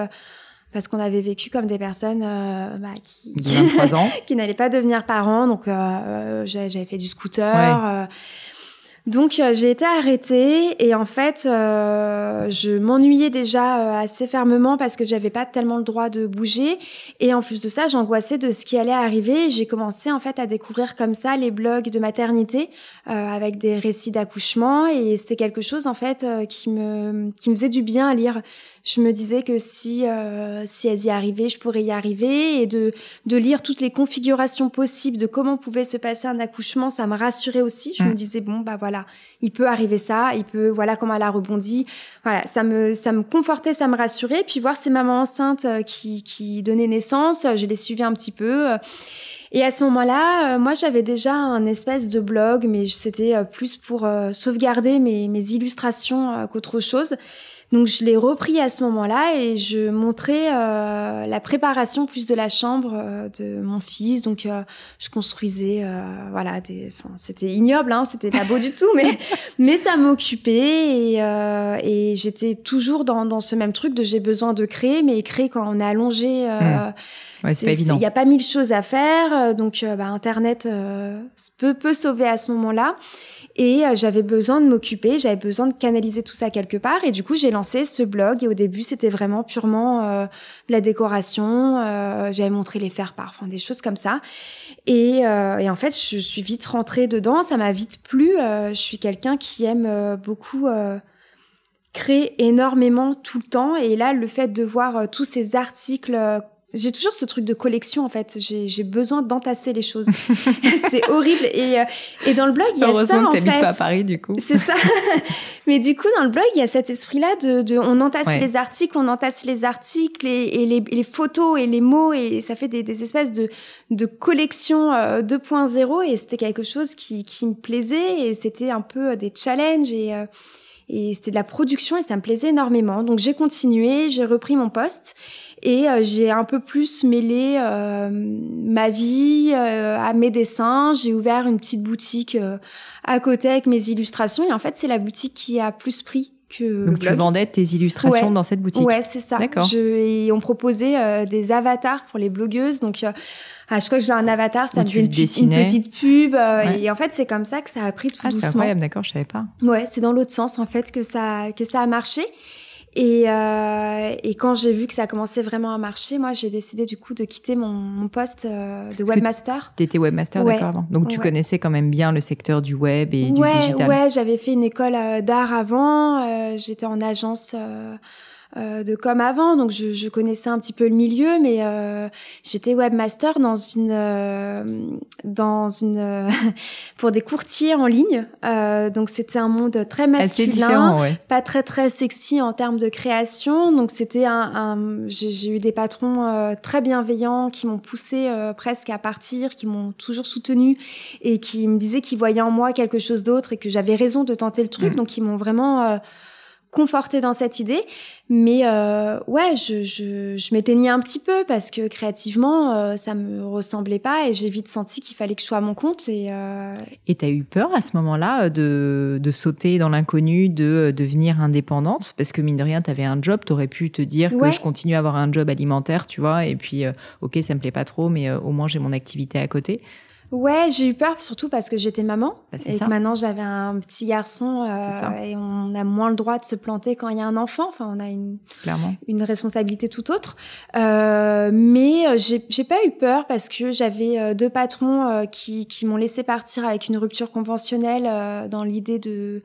parce qu'on avait vécu comme des personnes euh, bah, qui, qui n'allaient pas devenir parents. Donc, euh, euh j'avais fait du scooter. Donc euh, j'ai été arrêtée et en fait euh, je m'ennuyais déjà euh, assez fermement parce que j'avais pas tellement le droit de bouger et en plus de ça j'angoissais de ce qui allait arriver. J'ai commencé en fait à découvrir comme ça les blogs de maternité avec des récits d'accouchement et c'était quelque chose en fait qui me qui me faisait du bien à lire. Je me disais que si si elles y arrivaient, je pourrais y arriver et de de lire toutes les configurations possibles de comment pouvait se passer un accouchement, ça me rassurait aussi. Je me mmh. disais bon bah voilà voilà, il peut arriver ça, il peut, voilà comment elle a rebondi. Voilà, ça me, ça me confortait, ça me rassurait. Puis voir ces mamans enceintes euh, qui, qui donnaient naissance, je les suivais un petit peu. Et à ce moment-là, euh, moi, j'avais déjà un espèce de blog, mais c'était euh, plus pour sauvegarder mes illustrations qu'autre chose. Donc je l'ai repris à ce moment-là et je montrais euh, la préparation plus de la chambre euh, de mon fils. Donc euh, je construisais, euh, voilà, des, c'était ignoble, hein, c'était pas beau du tout, mais mais ça m'occupait et, euh, et j'étais toujours dans, dans ce même truc de j'ai besoin de créer, mais créer quand on est allongé. Mmh. Ouais, c'est. Il n'y a pas mille choses à faire, donc bah, Internet peut, peut sauver à ce moment-là. Et euh, j'avais besoin de m'occuper, j'avais besoin de canaliser tout ça quelque part. Et du coup, j'ai lancé ce blog. Et au début, c'était vraiment purement euh, de la décoration. Euh, j'avais montré les faire part, enfin des choses comme ça. Et, euh, et, en fait, je suis vite rentrée dedans. Ça m'a vite plu. je suis quelqu'un qui aime beaucoup créer énormément tout le temps. Et là, le fait de voir tous ces articles j'ai toujours ce truc de collection en fait. J'ai besoin d'entasser les choses. c'est horrible. Et, euh, et dans le blog, il y a ça en fait. pas à Paris du coup. C'est ça. Mais du coup, dans le blog, il y a cet esprit-là de, de, on entasse les articles, on entasse les articles et, et, les, les, photos et les mots et ça fait des, des espèces de, de collection 2.0 euh, et c'était quelque chose qui, qui me plaisait et c'était un peu des challenges et euh, et c'était de la production et ça me plaisait énormément. Donc j'ai continué, j'ai repris mon poste et euh, j'ai un peu plus mêlé euh, ma vie euh, à mes dessins. J'ai ouvert une petite boutique à côté avec mes illustrations et en fait c'est la boutique qui a plus pris que Donc tu vendais tes illustrations dans cette boutique. Ouais, c'est ça. D'accord. et on proposait des avatars pour les blogueuses. Donc ah, je crois que j'ai un avatar, ça me faisait une, petite pub. Et en fait, c'est comme ça que ça a pris tout ah, doucement. C'est incroyable, d'accord, je savais pas. Ouais, c'est dans l'autre sens en fait que ça que ça a marché. Et, euh, et quand j'ai vu que ça commençait vraiment à marcher, moi, j'ai décidé du coup de quitter mon, mon poste euh, de webmaster. Tu étais webmaster, d'accord, avant. Donc, tu connaissais quand même bien le secteur du web et du digital. Ouais, j'avais fait une école euh, d'art avant. Euh, j'étais en agence euh, euh, de comme avant, donc je, je, connaissais un petit peu le milieu, mais euh, j'étais webmaster dans une euh, dans une pour des courtiers en ligne. Euh, donc c'était un monde très masculin, pas très très sexy en termes de création. Donc c'était un, un j'ai eu des patrons euh, très bienveillants qui m'ont poussé presque à partir, qui m'ont toujours soutenu et qui me disaient qu'ils voyaient en moi quelque chose d'autre et que j'avais raison de tenter le truc. Mmh. Donc ils m'ont vraiment confortée dans cette idée. Mais euh, ouais, je, je, je m'éteignais un petit peu parce que créativement, euh, ça me ressemblait pas et j'ai vite senti qu'il fallait que je sois à mon compte. Et euh... eu peur à ce moment-là de, de sauter dans l'inconnu, de devenir indépendante? Parce que mine de rien, t'avais un job, t'aurais pu te dire que je continue à avoir un job alimentaire, tu vois, et puis euh, ok, ça me plaît pas trop, mais euh, au moins j'ai mon activité à côté. Ouais, j'ai eu peur surtout parce que j'étais maman bah, et que maintenant j'avais un petit garçon euh, et on a moins le droit de se planter quand il y a un enfant. Enfin, on a une Clairement. une responsabilité tout autre. Euh, mais euh, j'ai j'ai pas eu peur parce que j'avais euh, deux patrons euh, qui qui m'ont laissé partir avec une rupture conventionnelle dans l'idée de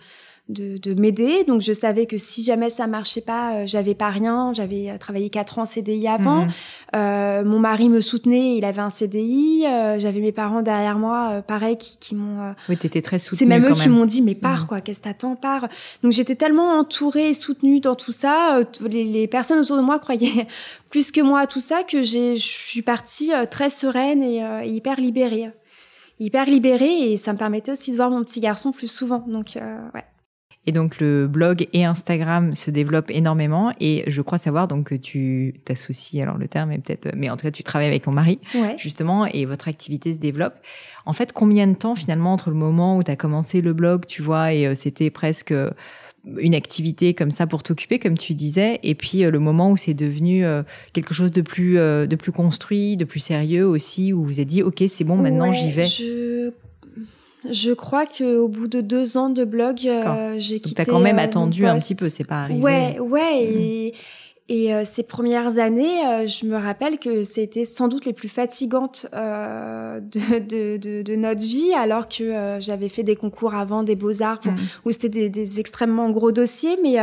de, de m'aider. Donc je savais que si jamais ça marchait pas, euh, j'avais pas rien. J'avais euh, travaillé quatre ans CDI avant. Mhm. Euh, mon mari me soutenait, il avait un CDI. Euh, j'avais mes parents derrière moi, pareil, qui, qui m'ont. oui, t'étais très soutenue. C'est même eux qui m'ont dit mais pars mhm. quoi, qu'est-ce que t'attends, pars. Donc j'étais tellement entourée et soutenue dans tout ça. Les, les, personnes autour de moi croyaient plus que moi à tout ça que j'ai, je suis partie très sereine et, hyper libérée. hyper libérée et ça me permettait aussi de voir mon petit garçon plus souvent. Donc, ouais. Et donc le blog et Instagram se développent énormément et je crois savoir donc que tu t'associes alors le terme est peut-être mais en tout cas tu travailles avec ton mari justement et votre activité se développe. En fait, combien de temps finalement entre le moment où tu as commencé le blog, tu vois et euh, c'était presque euh, une activité comme ça pour t'occuper comme tu disais et puis euh, le moment où c'est devenu quelque chose de plus de plus construit, de plus sérieux aussi où vous êtes dit OK, c'est bon, maintenant j'y vais? Je crois qu'au bout de deux ans de blog, euh, j'ai quitté. Tu as quand même euh, attendu un petit peu, c'est pas arrivé. Ouais, ouais. Et, mm. et euh, ces premières années, je me rappelle que c'était sans doute les plus fatigantes de, de, de, de, notre vie, alors que j'avais fait des concours avant, des beaux-arts, mm. où c'était des, des, extrêmement gros dossiers. Mais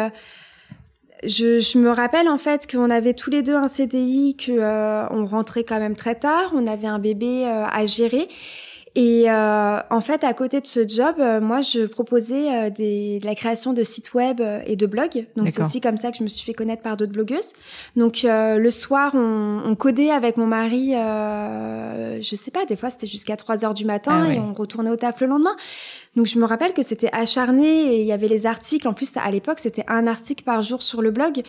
je, je, me rappelle en fait qu'on avait tous les deux un CDI, que on rentrait quand même très tard, on avait un bébé à gérer. Et euh, en fait, à côté de ce job, euh, moi, je proposais euh, des, de la création de sites web et de blogs. Donc, c'est aussi comme ça que je me suis fait connaître par d'autres blogueuses. Donc, le soir, on, on, codait avec mon mari, je sais pas, des fois, c'était jusqu'à 3 heures du matin ah et on retournait au taf le lendemain. Donc, je me rappelle que c'était acharné et il y avait les articles. En plus, à l'époque, c'était un article par jour sur le blog.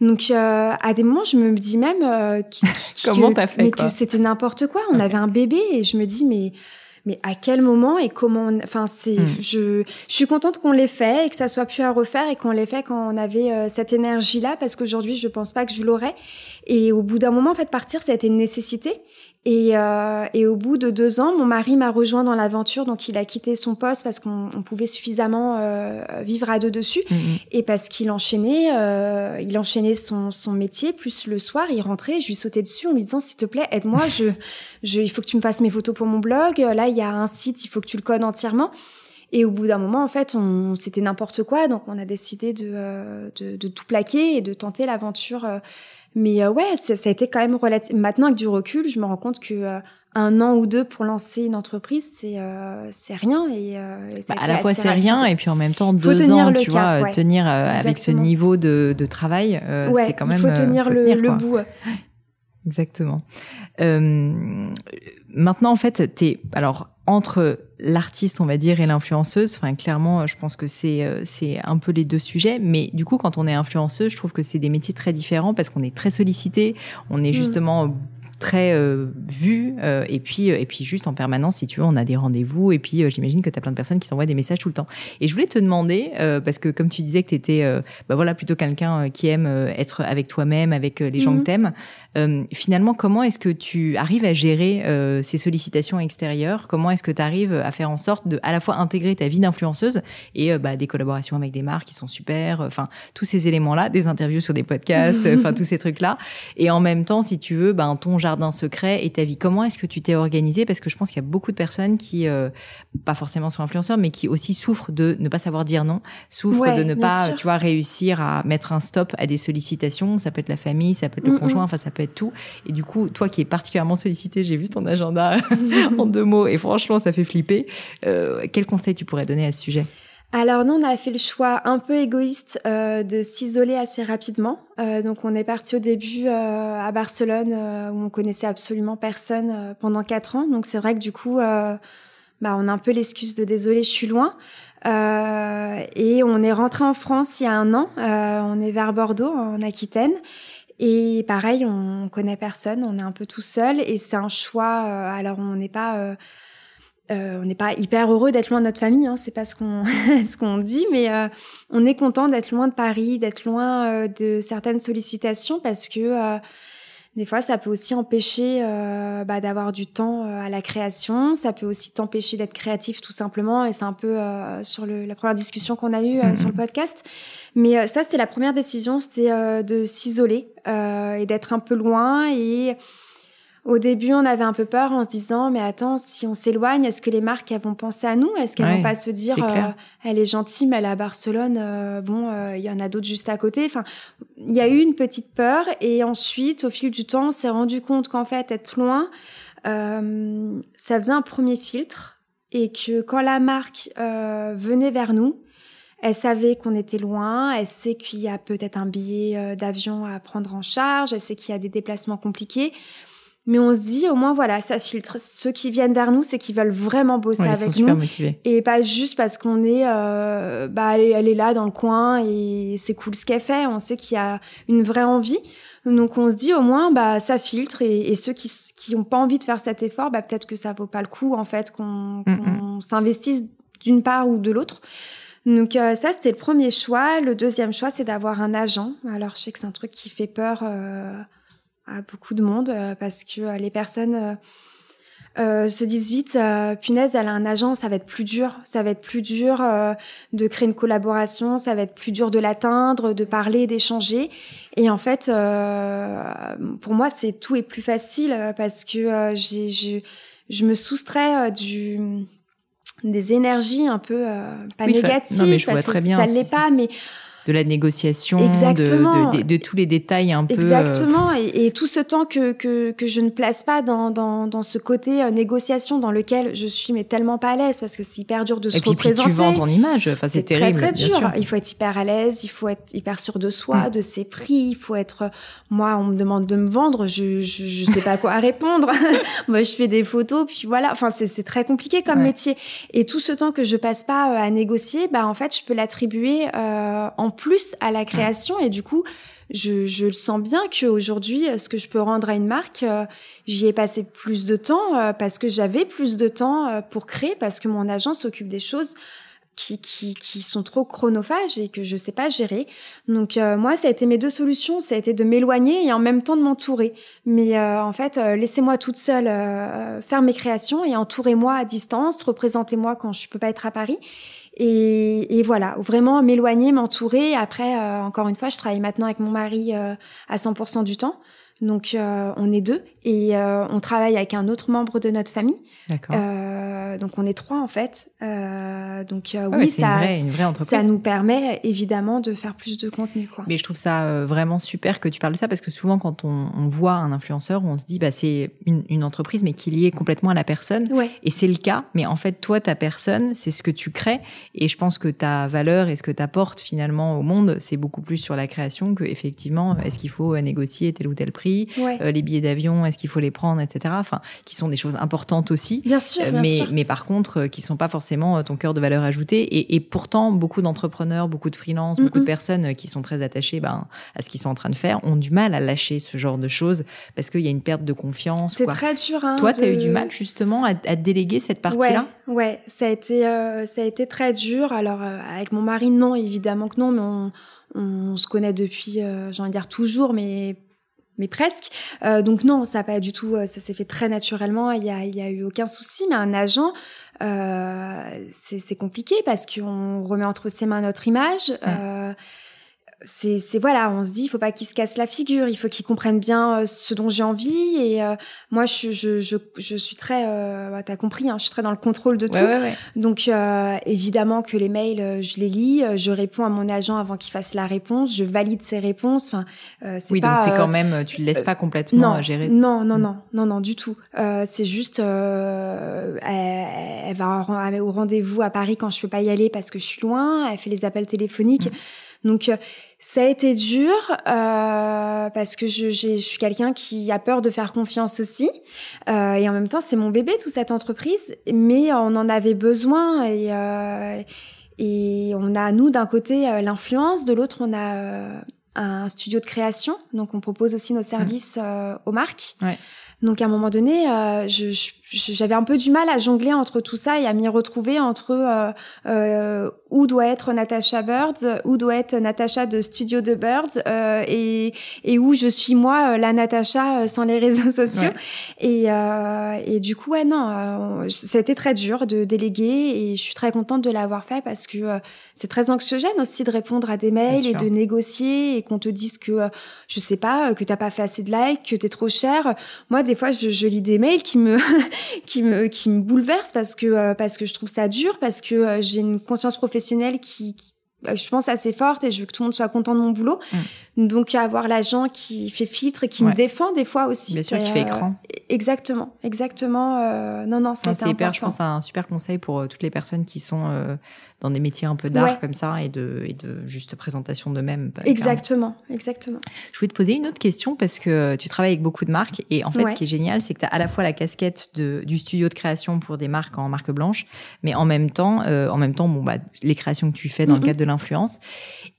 Donc à des moments, je me dis même comment t'as fait mais que c'était n'importe quoi. On avait un bébé et je me dis mais mais à quel moment et comment enfin c'est hmm. je je suis contente qu'on l'ait fait et que ça soit plus à refaire et qu'on l'ait fait quand on avait euh, cette énergie là parce qu'aujourd'hui je pense pas que je l'aurais et au bout d'un moment en fait partir ça a été une nécessité et, euh, et, au bout de deux ans, mon mari m'a rejoint dans l'aventure, donc il a quitté son poste parce qu'on pouvait suffisamment euh, vivre à deux dessus, mm, mm. et parce qu'il enchaînait, euh, il enchaînait son, son, métier. Plus le soir, il rentrait, je lui sautais dessus en lui disant s'il te plaît, aide-moi, je, je, il faut que tu me fasses mes photos pour mon blog. Là, il y a un site, il faut que tu le codes entièrement. Et au bout d'un moment, en fait, on, c'était n'importe quoi, donc on a décidé de, euh, de, de, tout plaquer et de tenter l'aventure euh, mais euh, ouais, ça, a été quand même relatif. Maintenant, avec du recul, je me rends compte que euh, un an ou deux pour lancer une entreprise, c'est euh, c'est rien. Et, bah, à la fois c'est rien, et puis en même temps deux ans, tu vois, tenir avec ce niveau de, de travail, c'est quand même. Il faut tenir, le, le, bout. Exactement. maintenant, en fait, t'es alors entre l'artiste, on va dire, et l'influenceuse. Enfin, clairement, je pense que c'est euh, c'est un peu les deux sujets. Mais du coup, quand on est influenceuse, je trouve que c'est des métiers très différents parce qu'on est très sollicité. On est mm. justement très euh, vu euh, et puis euh, et puis juste en permanence si tu veux on a des rendez-vous et puis j'imagine que tu as plein de personnes qui t'envoient des messages tout le temps. Et je voulais te demander parce que comme tu disais que tu étais bah voilà plutôt quelqu'un qui aime être avec toi-même avec les gens que mhm. t'aimes finalement comment est-ce que tu arrives à gérer ces sollicitations extérieures? Comment est-ce que tu arrives à faire en sorte de à la fois intégrer ta vie d'influenceuse et bah, des collaborations avec des marques qui sont super enfin tous ces éléments là des interviews sur des podcasts enfin tous ces trucs là et en même temps si tu veux ben ton jardin secret et ta vie. Comment est-ce que tu t'es organisé Parce que je pense qu'il y a beaucoup de personnes qui, euh, pas forcément sont influenceurs, mais qui aussi souffrent de ne pas savoir dire non, souffrent de ne pas, tu vois, réussir à mettre un stop à des sollicitations. Ça peut être la famille, ça peut être le conjoint, enfin ça peut être tout. Et du coup, toi qui es particulièrement sollicité, j'ai vu ton agenda en deux mots et franchement, ça fait flipper. Euh, quel conseil tu pourrais donner à ce sujet? Alors nous, on a fait le choix un peu égoïste euh, de s'isoler assez rapidement. Euh, donc on est parti au début euh, à Barcelone où on connaissait absolument personne pendant quatre ans. Donc c'est vrai que du coup, bah, on a un peu l'excuse de désolé, je suis loin. et on est rentré en France il y a un an. on est vers Bordeaux, en Aquitaine. Et pareil, on connaît personne, on est un peu tout seul et c'est un choix. alors on n'est pas euh, on n'est pas hyper heureux d'être loin de notre famille, hein, c'est pas ce qu'on ce qu'on dit, mais euh, on est content d'être loin de Paris, d'être loin euh, de certaines sollicitations parce que des fois ça peut aussi empêcher bah, d'avoir du temps à la création, ça peut aussi t'empêcher d'être créatif tout simplement, et c'est un peu sur le, la première discussion qu'on a eue sur le podcast. Mais ça c'était la première décision, c'était de s'isoler et d'être un peu loin et au début, on avait un peu peur en se disant, mais attends, si on s'éloigne, est-ce que les marques elles vont penser à nous? Est-ce qu'elles vont pas se dire, euh, elle est gentille, mais elle est à Barcelone, euh, bon, euh, il y en a d'autres juste à côté. Enfin, il y a eu une petite peur, et ensuite, au fil du temps, on s'est rendu compte qu'en fait, être loin, ça faisait un premier filtre, et que quand la marque venait vers nous, elle savait qu'on était loin, elle sait qu'il y a peut-être un billet d'avion à prendre en charge, elle sait qu'il y a des déplacements compliqués. Mais on se dit, au moins, voilà, ça filtre. Ceux qui viennent vers nous, c'est qu'ils veulent vraiment bosser Ouais, ils avec sont super nous. motivés. Et pas juste parce qu'on est, euh, bah, elle est, là dans le coin et c'est cool ce qu'elle fait. On sait qu'il y a une vraie envie. Donc on se dit au moins, bah, ça filtre. Et, et ceux qui qui ont pas envie de faire cet effort, bah, peut-être que ça vaut pas le coup en fait qu'on Mm, qu'on s'investisse d'une part ou de l'autre. Donc euh, ça, c'était le premier choix. Le deuxième choix, c'est d'avoir un agent. Alors je sais que c'est un truc qui fait peur euh, à beaucoup de monde euh, parce que euh, les personnes euh, se disent vite, euh, punaise, elle a un agent, ça va être plus dur. Ça va être plus dur euh, de créer une collaboration, ça va être plus dur de l'atteindre, de parler, d'échanger. Et en fait, pour moi, c'est tout est plus facile parce que j'ai, je, je me soustrais du des énergies un peu pas Oui, négatives non, mais je vois parce très que bien, ça c'est- l'est pas mais De la négociation, de, Exactement. de, tous les détails un peu. euh, Exactement, et, et tout ce temps que, que, que je ne place pas dans, dans, dans ce côté euh, négociation dans lequel je suis mais tellement pas à l'aise parce que c'est hyper dur de Et se puis, puis représenter. tu vends ton image. Enfin, c'est c'est très terrible, très bien dur. sûr. Il faut être hyper à l'aise, il faut être hyper sûr de soi, Mm. de ses prix. Il faut être. Moi, on me demande de me vendre, je je, je sais pas quoi répondre. Moi, je fais des photos, puis voilà. Enfin, c'est c'est très compliqué comme Ouais. métier. Et tout ce temps que je passe pas euh, à négocier, bah en fait, je peux l'attribuer euh, en plus à la création. Et du coup, je, je le sens bien qu'aujourd'hui, euh, ce que je peux rendre à une marque, euh, j'y ai passé plus de temps euh, parce que j'avais plus de temps euh, pour créer, parce que mon agent s'occupe des choses qui, qui, qui sont trop chronophages et que je sais pas gérer. Donc euh, moi, ça a été mes deux solutions, ça a été de m'éloigner et en même temps de m'entourer. Mais euh, en fait, euh, laissez-moi toute seule faire mes créations et entourez-moi à distance, représentez-moi quand je peux pas être à Paris. Et, et voilà, vraiment m'éloigner, m'entourer. Après, euh, encore une fois, je travaille maintenant avec mon mari euh, à 100% du temps. Donc, euh, on est deux et euh, on travaille avec un autre membre de notre famille. D'accord. Euh, donc, on est trois en fait. Euh, donc, euh, Ouais, oui, ça, une vraie, une vraie entreprise. ça nous permet évidemment de faire plus de contenu. Quoi. Mais je trouve ça vraiment super que tu parles de ça parce que souvent quand on, on voit un influenceur, on se dit bah c'est une, une entreprise mais qui est liée complètement à la personne. Ouais, Et c'est le cas, mais en fait, toi, ta personne, c'est ce que tu crées. Et je pense que ta valeur et ce que tu apportes finalement au monde, c'est beaucoup plus sur la création que effectivement, est-ce qu'il faut négocier tel ou tel prix, ouais. euh, les billets d'avion, est-ce qu'il faut les prendre, etc. Enfin, qui sont des choses importantes aussi. bien sûr, Euh, bien mais, sûr. mais par contre, euh, qui sont pas forcément euh, ton cœur de valeur ajoutée. Et, et pourtant, beaucoup d'entrepreneurs, beaucoup de freelances, beaucoup de personnes qui sont très attachées ben, à ce qu'ils sont en train de faire ont du mal à lâcher ce genre de choses parce qu'il y a une perte de confiance. C'est très dur. Hein, Toi, tu as eu de- du mal justement à, à déléguer cette partie-là? Ouais, ouais, ça a été, euh, ça a été très dur. Alors euh, avec mon mari, non, évidemment que non, mais on, on se connaît depuis, euh, j'ai envie de dire toujours, mais mais presque. Euh, donc non, ça pas du tout, euh, ça s'est fait très naturellement. Il y a, il y a eu aucun souci. Mais un agent, euh, c'est c'est compliqué parce qu'on remet entre ses mains notre image. Euh, c'est c'est- voilà, on se dit, il faut pas qu'il se casse la figure, il faut qu'il comprenne bien euh, ce dont j'ai envie. Et euh, moi, je, je, je, je suis très, euh, bah, t'as compris, hein, je suis très dans le contrôle de tout. Ouais, ouais, ouais. Donc euh, évidemment que les mails, euh, je les lis, je réponds à mon agent avant qu'il fasse la réponse, je valide ses réponses. Enfin, euh, c'est Oui, pas. donc t'es quand même, tu le laisses pas complètement non, gérer. non, non, Mm. non, non, non, du tout. Euh, c'est juste, euh, elle, elle va au rendez-vous à Paris quand je peux pas y aller parce que je suis loin. Elle fait les appels téléphoniques. Donc euh, ça a été dur euh, parce que je, j'ai- je suis quelqu'un qui a peur de faire confiance aussi. Euh, et en même temps, c'est mon bébé toute cette entreprise, mais on en avait besoin et euh, et on a nous d'un côté euh, l'influence, de l'autre on a euh, un studio de création, donc on propose aussi nos services euh, aux marques. Ouais. Donc à un moment donné, euh, je- je- j'avais un peu du mal à jongler entre tout ça et à m'y retrouver entre euh, euh, où doit être Natasha Birds, où doit être Natasha de Studio de Birds euh, et, et où je suis moi, euh, la Natasha euh, sans les réseaux sociaux. Ouais. Et, euh, et du coup, ouais, non, été très dur de déléguer et je suis très contente de l'avoir fait parce que c'est très anxiogène aussi de répondre à des mails et de négocier et qu'on te dise que, je sais pas, que t'as pas fait assez de likes, que t'es trop cher. Moi, des fois, je, je lis des mails qui me, qui me, qui me bouleversent parce que, euh, parce que je trouve ça dur, parce que euh, j'ai une conscience professionnelle qui, qui bah, je pense assez forte et je veux que tout le monde soit content de mon boulot. Mm. Donc avoir l'agent qui fait filtre et qui me défend des fois aussi. Bien sûr, qui fait écran. exactement, exactement. Euh, non, non, c'est hyper. Je pense un super conseil pour euh, toutes les personnes qui sont euh, dans des métiers un peu d'art comme ça et de, et de juste présentation d'eux-mêmes. Exactement, exactement. Je voulais te poser une autre question parce que tu travailles avec beaucoup de marques et en fait, ce qui est génial, c'est que tu as à la fois la casquette de, du studio de création pour des marques en marque blanche, mais en même temps, en même temps, bon bah les créations que tu fais dans le cadre de l'influence.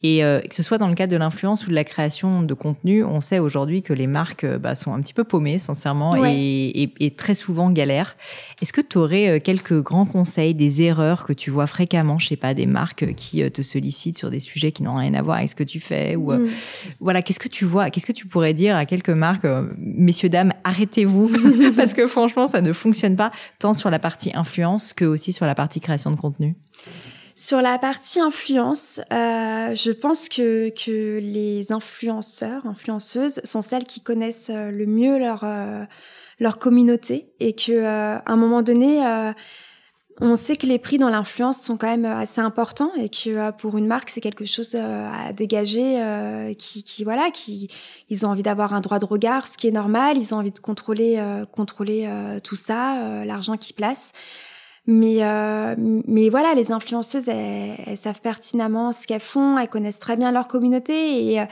Et euh, que ce soit dans le cadre de l'influence ou de la création de contenu, on sait aujourd'hui que les marques euh, bah, sont un petit peu paumées, sincèrement, et, et, très souvent galèrent. Est-ce que tu aurais euh, quelques grands conseils, des erreurs que tu vois fréquemment, je sais pas, des marques qui te sollicitent sur des sujets qui n'ont rien à voir avec ce que tu fais ou mm. voilà, qu'est-ce que tu vois, qu'est-ce que tu pourrais dire à quelques marques, messieurs dames, arrêtez-vous parce que franchement ça ne fonctionne pas tant sur la partie influence que aussi sur la partie création de contenu? Sur la partie influence, euh, je pense que, que les influenceurs, influenceuses sont celles qui connaissent euh, le mieux leur, euh, leur communauté et que à un moment donné, on sait que les prix dans l'influence sont quand même assez importants et que pour une marque c'est quelque chose à dégager qui, qui, voilà qui ils ont envie d'avoir un droit de regard ce qui est normal. Ils ont envie de contrôler contrôler tout ça l'argent qu'ils placent mais, euh, mais voilà, les influenceuses, elles, savent pertinemment ce qu'elles font, elles connaissent très bien leur communauté et, euh,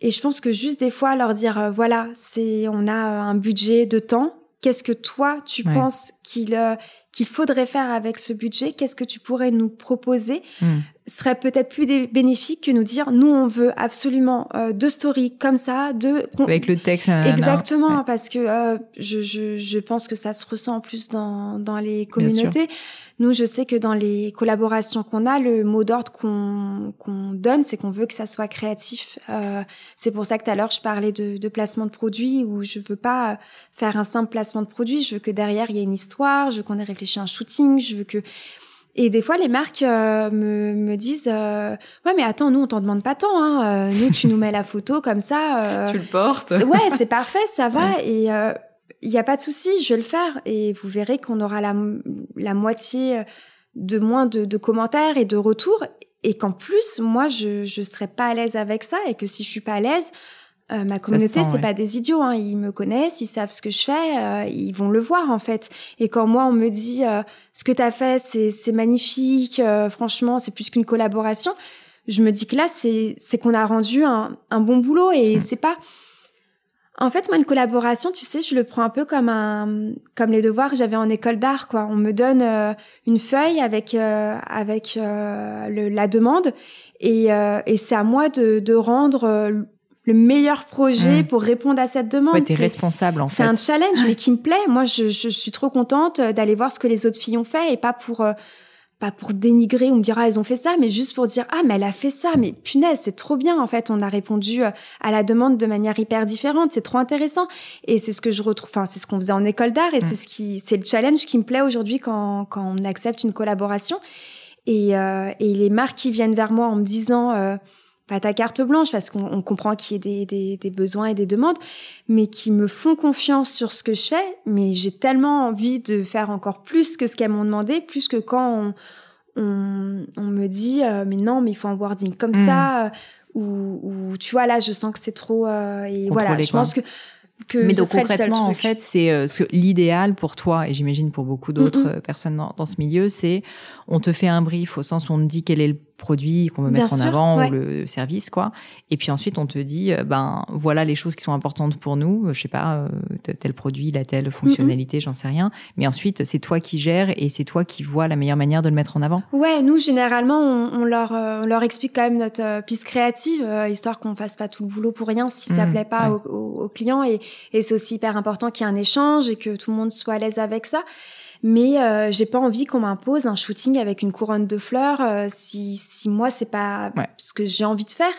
et je pense que juste des fois leur dire, euh, voilà, c'est, on a un budget de temps. Qu'est-ce que toi, tu penses qu'il qu'il faudrait faire avec ce budget? Qu'est-ce que tu pourrais nous proposer? Hmm serait peut-être plus bénéfique que nous dire nous on veut absolument euh, deux stories comme ça deux avec le texte exactement parce que euh, je, je, je pense que ça se ressent en plus dans dans les communautés. nous je sais que dans les collaborations qu'on a le mot d'ordre qu'on qu'on donne c'est qu'on veut que ça soit créatif. Euh, c'est pour ça que tout à l'heure je parlais de, de placement de produits où je veux pas faire un simple placement de produit je veux que derrière il y ait une histoire. Je veux qu'on ait réfléchi à un shooting. Je veux que et des fois, les marques euh, me, me, disent euh, Ouais, mais attends, nous, on t'en demande pas tant. Hein. Euh, nous, tu nous mets la photo comme ça. tu le portes. Ouais, c'est parfait, ça va. Et il n'y a pas de souci, je vais le faire. Et vous verrez qu'on aura la, la moitié de moins de, de commentaires et de retours. Et qu'en plus, moi, je ne serais pas à l'aise avec ça. Et que si je suis pas à l'aise, euh, ma communauté, c'est pas des idiots. Hein. Ils me connaissent, ils savent ce que je fais, euh, ils vont le voir en fait. Et quand moi on me dit euh, ce que tu as fait, c'est magnifique, franchement, c'est plus qu'une collaboration, je me dis que là c'est qu'on a rendu un, un, bon boulot et mm. c'est pas. En fait, moi, une collaboration, tu sais, je le prends un peu comme un, comme les devoirs que j'avais en école d'art, quoi. On me donne une feuille avec avec le, la demande et, et c'est à moi de, de rendre le meilleur projet mmh. pour répondre à cette demande. Ouais, t'es responsable en fait. C'est un challenge, mais qui me plaît. Moi, je, je, suis trop contente euh, d'aller voir ce que les autres filles ont fait et pas pour euh, pas pour dénigrer ou me dire ah elles ont fait ça, mais juste pour dire ah mais elle a fait ça, mais punaise c'est trop bien en fait. On a répondu euh, à la demande de manière hyper différente, c'est trop intéressant et c'est ce que je retrouve. Enfin c'est ce qu'on faisait en école d'art et mmh. c'est ce qui c'est le challenge qui me plaît aujourd'hui quand quand on accepte une collaboration et euh, et les marques qui viennent vers moi en me disant pas ta carte blanche parce qu'on comprend qu'il y ait des, des, besoins et des demandes, mais qui me font confiance sur ce que je fais. Mais j'ai tellement envie de faire encore plus que ce qu'elles m'ont demandé, plus que quand on, on, me dit euh, mais non, mais il faut un wording comme hmm. ça, euh, ou, ou, tu vois là, je sens que c'est trop. Euh, et voilà, je pense que mais donc concrètement, en fait, c'est euh, ce l'idéal pour toi et j'imagine pour beaucoup d'autres personnes dans, dans, ce milieu, c'est on te fait un brief au sens où on te dit quel est le produit qu'on veut mettre en avant ou le service quoi. Et puis ensuite on te dit euh, ben voilà les choses qui sont importantes pour nous, je sais pas tel produit, la telle fonctionnalité, j'en sais rien. Mais ensuite c'est toi qui gères et c'est toi qui vois la meilleure manière de le mettre en avant. Ouais, nous généralement on, leur on leur explique quand même notre piste créative histoire qu'on fasse pas tout le boulot pour rien si ça mmh, plaît pas aux au, au clients et et c'est aussi hyper important qu'il y ait un échange et que tout le monde soit à l'aise avec ça mais euh, j'ai pas envie qu'on m'impose un shooting avec une couronne de fleurs euh, si si moi c'est pas ce que j'ai envie de faire.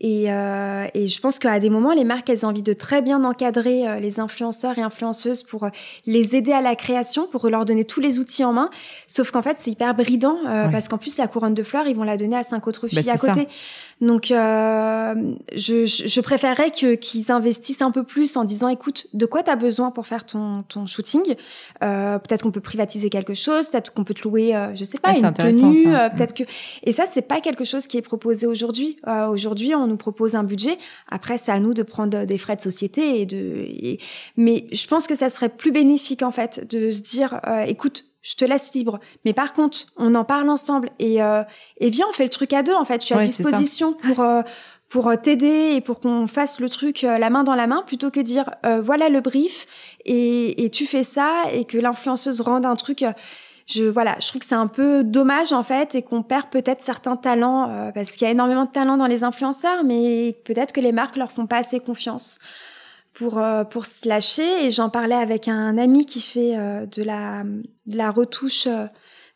Et euh, et je pense qu'à des moments les marques elles ont envie de très bien encadrer euh, les influenceurs et influenceuses pour les aider à la création pour leur donner tous les outils en main. Sauf qu'en fait c'est hyper bridant parce qu'en plus la couronne de fleurs ils vont la donner à cinq autres bah, filles à côté. Donc je, je préférerais que qu'ils investissent un peu plus en disant écoute de quoi tu as besoin pour faire ton ton shooting? Peut-être qu'on peut privatiser quelque chose, peut-être qu'on peut te louer, euh, je sais pas, une tenue, euh, peut-être que. Et ça, c'est pas quelque chose qui est proposé aujourd'hui. Euh, aujourd'hui, on nous propose un budget. Après, c'est à nous de prendre des frais de société et de. Mais je pense que ça serait plus bénéfique en fait de se dire, écoute, je te laisse libre. Mais par contre, on en parle ensemble et et viens, on fait le truc à deux en fait. Je suis à disposition pour pour euh, t'aider et pour qu'on fasse le truc euh, la main dans la main plutôt que dire euh, voilà le brief et, et, tu fais ça et que l'influenceuse rende un truc je voilà je trouve que c'est un peu dommage en fait et qu'on perd peut-être certains talents parce qu'il y a énormément de talents dans les influenceurs mais peut-être que les marques leur font pas assez confiance pour pour se lâcher. Et j'en parlais avec un ami qui fait de la de la retouche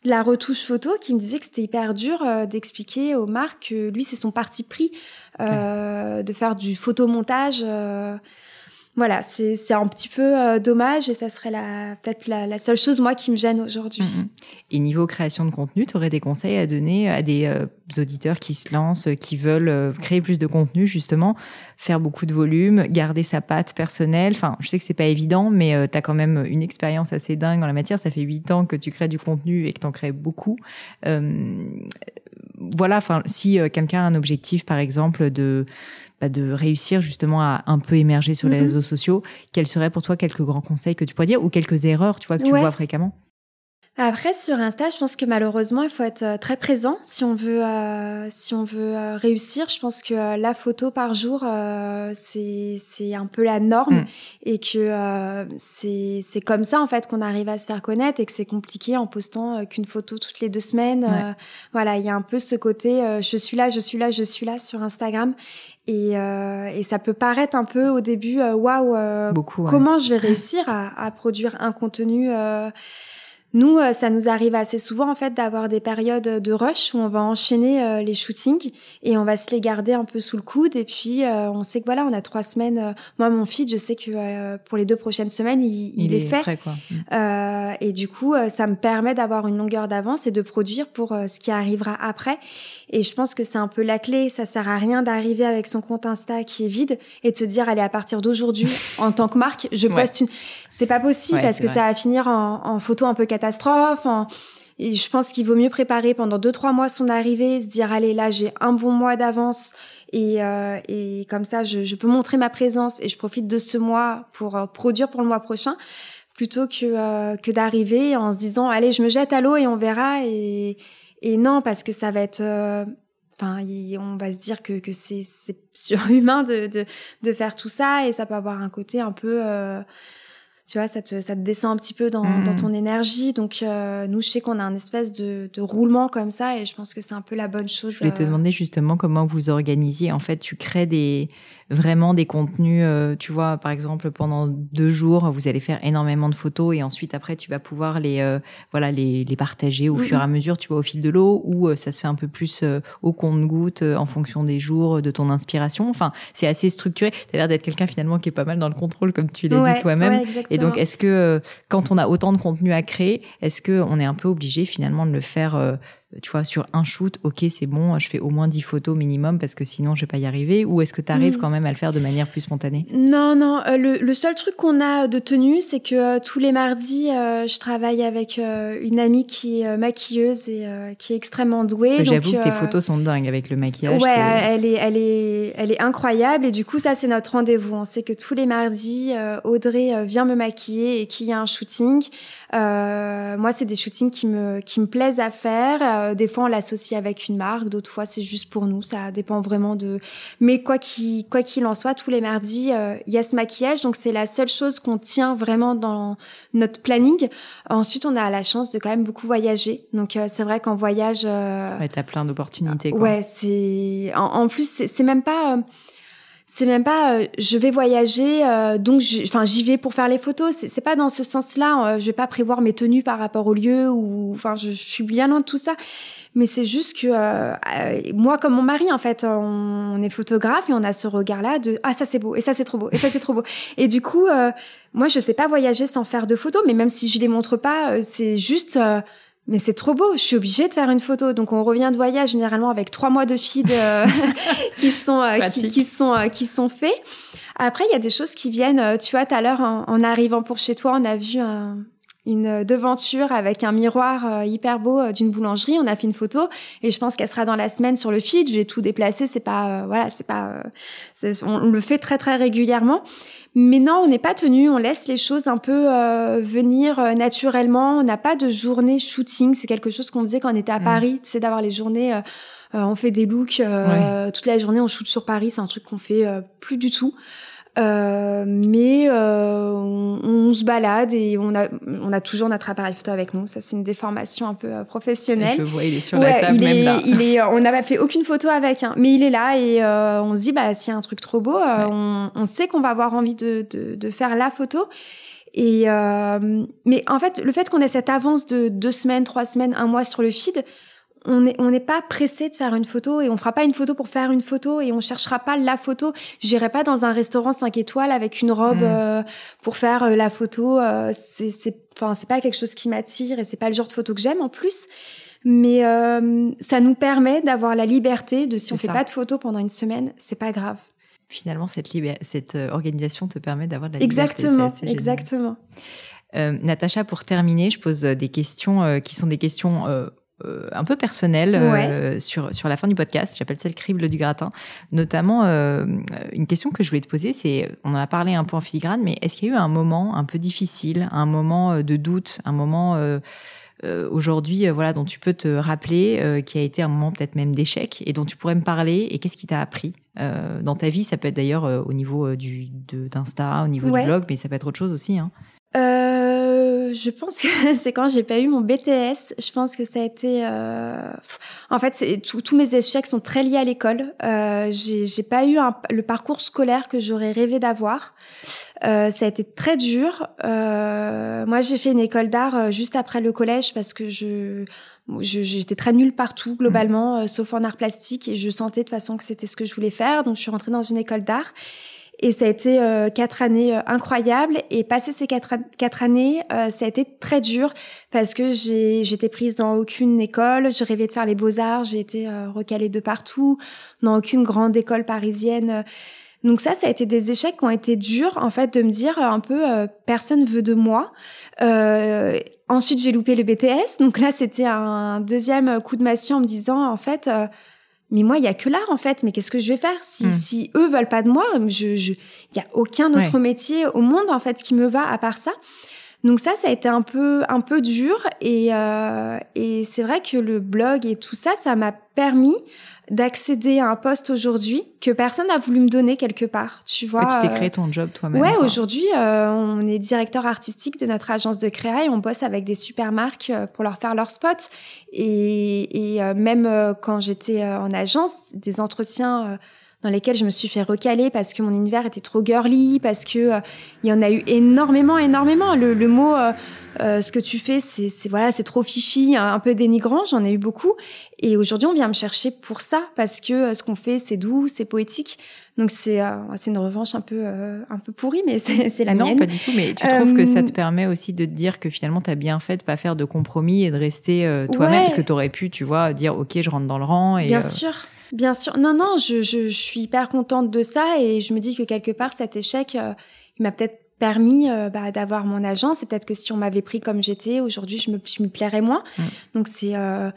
la retouche photo qui me disait que c'était hyper dur euh, d'expliquer aux marques que lui c'est son parti pris euh, de faire du photomontage euh, voilà, c'est un petit peu euh, dommage et ça serait peut-être la, seule chose, moi, qui me gêne aujourd'hui. Mm, mm. Et niveau création de contenu, tu aurais des conseils à donner à des euh, auditeurs qui se lancent, qui veulent euh, créer plus de contenu, justement, faire beaucoup de volume, garder sa patte personnelle? Enfin, je sais que c'est pas évident, mais tu as quand même une expérience assez dingue en la matière. Ça fait huit ans que tu crées du contenu et que tu en crées beaucoup. Voilà, enfin, si quelqu'un a un objectif, par exemple, de bah, de réussir justement à un peu émerger sur les mm-hmm. réseaux sociaux, quels seraient pour toi quelques grands conseils que tu pourrais dire ou quelques erreurs, tu vois, que tu vois fréquemment? Après, sur Insta, je pense que malheureusement, il faut être euh, très présent si on veut, euh, si on veut euh, réussir. Je pense que la photo par jour, c'est, c'est un peu la norme mm. et que c'est, c'est comme ça en fait qu'on arrive à se faire connaître et que c'est compliqué en postant qu'une photo toutes les deux semaines. voilà, il y a un peu ce côté je suis là, je suis là, je suis là sur Instagram et, et, ça peut paraître un peu au début, waouh, wow, comment je vais réussir à, à produire un contenu nous, euh, ça nous arrive assez souvent en fait d'avoir des périodes de rush où on va enchaîner euh, les shootings et on va se les garder un peu sous le coude et puis euh, on sait que voilà, on a trois semaines. moi, mon feed, je sais que pour les deux prochaines semaines, il, est, fait. quoi. Mm. et du coup, ça me permet d'avoir une longueur d'avance et de produire pour ce qui arrivera après. Et je pense que c'est un peu la clé. Ça sert à rien d'arriver avec son compte Insta qui est vide et de se dire allez à partir d'aujourd'hui, en tant que marque, je poste une. C'est pas possible parce que ça va finir en, en photo un peu catastrophe. Et je pense qu'il vaut mieux préparer pendant deux trois mois son arrivée, se dire allez là j'ai un bon mois d'avance et, euh, et comme ça je, je, peux montrer ma présence et je profite de ce mois pour euh, produire pour le mois prochain plutôt que euh, que d'arriver en se disant allez je me jette à l'eau et on verra et et non parce que ça va être euh, Enfin, on va se dire que, c'est surhumain de, de, de, faire tout ça et ça peut avoir un côté un peu euh, tu vois, ça te, ça te descend un petit peu dans, dans mmh. ton énergie. Donc, euh, nous, je sais qu'on a un espèce de, de, roulement comme ça et je pense que c'est un peu la bonne chose. Je vais te euh, demander justement comment vous organisiez. En fait, tu crées des, vraiment des contenus, euh, tu vois, par exemple, pendant deux jours, vous allez faire énormément de photos et ensuite, après, tu vas pouvoir les, voilà, les, les partager au mmh, fur et à mesure, tu vois, au fil de l'eau ou ça se fait un peu plus au compte-goutte en fonction des jours, de ton inspiration. Enfin, c'est assez structuré. Tu as l'air d'être quelqu'un finalement qui est pas mal dans le contrôle, comme tu l'as dit toi-même. et donc, est-ce que euh, quand on a autant de contenu à créer, est-ce que on est un peu obligé finalement de le faire euh, tu vois, sur un shoot, ok, c'est bon, je fais au moins 10 photos minimum parce que sinon je vais pas y arriver Ou est-ce que tu arrives mm. quand même à le faire de manière plus spontanée? Non, non. Euh, le, seul truc qu'on a de tenue, c'est que euh, tous les mardis, euh, je travaille avec une amie qui est maquilleuse et qui est extrêmement douée. J'avoue que tes photos sont dingues avec le maquillage. Ouais, elle est, elle est, elle est incroyable et du coup ça c'est notre rendez-vous. On sait que tous les mardis, Audrey vient me maquiller et qu'il y a un shooting. moi, c'est des shootings qui me, qui me plaisent à faire euh, des fois, on l'associe avec une marque, d'autres fois, c'est juste pour nous. Ça dépend vraiment de. Mais quoi qu'il quoi qu'il en soit, tous les mardis, euh, il y a ce maquillage, donc c'est la seule chose qu'on tient vraiment dans notre planning. Ensuite, on a la chance de quand même beaucoup voyager. Donc euh, c'est vrai qu'en voyage. Ouais, t'as plein d'opportunités. Ouais, c'est. En, plus, c'est même pas c'est même pas je vais voyager donc enfin j'y vais pour faire les photos c'est pas dans ce sens-là je vais pas prévoir mes tenues par rapport au lieu ou enfin je, je, suis bien loin de tout ça mais c'est juste que euh, euh, moi, comme mon mari, en fait, on, est photographe et on a ce regard-là de ah ça c'est beau et ça c'est trop beau et ça c'est trop beau. Et du coup, euh, moi je sais pas voyager sans faire de photos, mais même si je les montre pas, c'est juste mais c'est trop beau, je suis obligée de faire une photo. Donc on revient de voyage généralement avec trois mois de feed qui sont qui, qui, sont qui sont faits. Après il y a des choses qui viennent. Tu vois, tout à l'heure en, en, arrivant pour chez toi, on a vu un, une devanture avec un miroir euh, hyper beau euh, d'une boulangerie. On a fait une photo et je pense qu'elle sera dans la semaine sur le feed. J'ai tout déplacé. C'est pas, voilà, c'est pas, on le fait très très régulièrement. Mais non, on n'est pas tenu. On laisse les choses un peu venir naturellement. On n'a pas de journée shooting. C'est quelque chose qu'on faisait quand on était à mm. Paris. Tu sais, d'avoir les journées. on fait des looks toute la journée. On shoot sur Paris. C'est un truc qu'on fait plus du tout. Euh, mais euh, on, se balade et on a, on a toujours notre appareil photo avec nous. Ça, c'est une déformation un peu euh, professionnelle. Je vois, il est sur la table même là. Il est, on n'avait fait aucune photo avec, hein, mais il est là et on se dit, bah, s'il y a un truc trop beau, on, on, sait qu'on va avoir envie de, de, de, faire la photo. Et mais en fait, le fait qu'on ait cette avance de deux semaines, trois semaines, un mois sur le feed, on n'est on pas pressé de faire une photo et on fera pas une photo pour faire une photo et on cherchera pas la photo. J'irai pas dans un restaurant 5 étoiles avec une robe mm. euh, pour faire euh, la photo. Euh, c'est c'est enfin c'est pas quelque chose qui m'attire et c'est pas le genre de photo que j'aime en plus. Mais ça nous permet d'avoir la liberté de si on fait pas de photo pendant une semaine, c'est pas grave. Finalement, cette, cette organisation te permet d'avoir de la liberté. Exactement, exactement. Natacha, pour terminer, je pose des questions qui sont des questions euh, un peu personnel euh, sur sur la fin du podcast. J'appelle ça le crible du gratin. Notamment, euh, une question que je voulais te poser, c'est, on en a parlé un peu en filigrane, mais est-ce qu'il y a eu un moment un peu difficile, un moment de doute, un moment aujourd'hui, voilà, dont tu peux te rappeler, qui a été un moment peut-être même d'échec et dont tu pourrais me parler et qu'est-ce qui t'a appris dans ta vie? Ça peut être d'ailleurs au niveau du d'Insta, au niveau du blog, mais ça peut être autre chose aussi. Hein. Euh, je pense que c'est quand j'ai pas eu mon BTS. Je pense que ça a été. Euh... En fait, tous mes échecs sont très liés à l'école. Euh, j'ai pas eu un, le parcours scolaire que j'aurais rêvé d'avoir. Euh, ça a été très dur. Euh, moi, j'ai fait une école d'art juste après le collège parce que je j'étais très nulle partout globalement, mmh. sauf en art plastique, et je sentais de toute façon que c'était ce que je voulais faire. Donc, je suis rentrée dans une école d'art. Et ça a été euh, quatre années euh, incroyables. Et passé ces quatre, quatre années, euh, ça a été très dur parce que j'ai j'étais prise dans aucune école. Je rêvais de faire les beaux arts. J'ai été recalée de partout, dans aucune grande école parisienne. Donc ça, ça a été des échecs qui ont été durs, en fait, de me dire un peu personne veut de moi. ensuite, j'ai loupé le BTS. Donc là, c'était un deuxième coup de massue en me disant, en fait mais moi, il y a que l'art en fait. Mais qu'est-ce que je vais faire si, hmm. si eux veulent pas de moi Je, je, il y a aucun autre métier au monde en fait qui me va à part ça. Donc ça, ça a été un peu un peu dur et euh, et c'est vrai que le blog et tout ça, ça m'a permis d'accéder à un poste aujourd'hui que personne n'a voulu me donner quelque part. Tu vois. tu t'es créé ton job toi-même. Ouais, aujourd'hui, euh, on est directeur artistique de notre agence de créa et on bosse avec des super marques euh, pour leur faire leur spot. Et, et euh, même quand j'étais en agence, des entretiens dans lesquels je me suis fait recaler parce que mon univers était trop girly, parce que il y en a eu énormément, énormément. Le, le mot euh, ce que tu fais, c'est voilà, c'est trop fifi, un, peu dénigrant. J'en ai eu beaucoup. Et aujourd'hui, on vient me chercher pour ça parce que euh, ce qu'on fait, c'est doux, c'est poétique. Donc c'est euh, c'est une revanche un peu un peu pourrie, mais c'est la mienne. Non, pas du tout. Mais tu trouves que ça te permet aussi de te dire que finalement, tu as bien fait de pas faire de compromis et de rester toi-même parce que tu aurais pu, tu vois, dire ok, je rentre dans le rang. Et, bien sûr. Bien sûr. Non, non, je, je, je, suis hyper contente de ça et je me dis que quelque part, cet échec, il m'a peut-être permis euh, bah, d'avoir mon agence. C'est peut-être que si on m'avait pris comme j'étais, aujourd'hui, je me, je plairais moins. Mm. Donc c'est euh,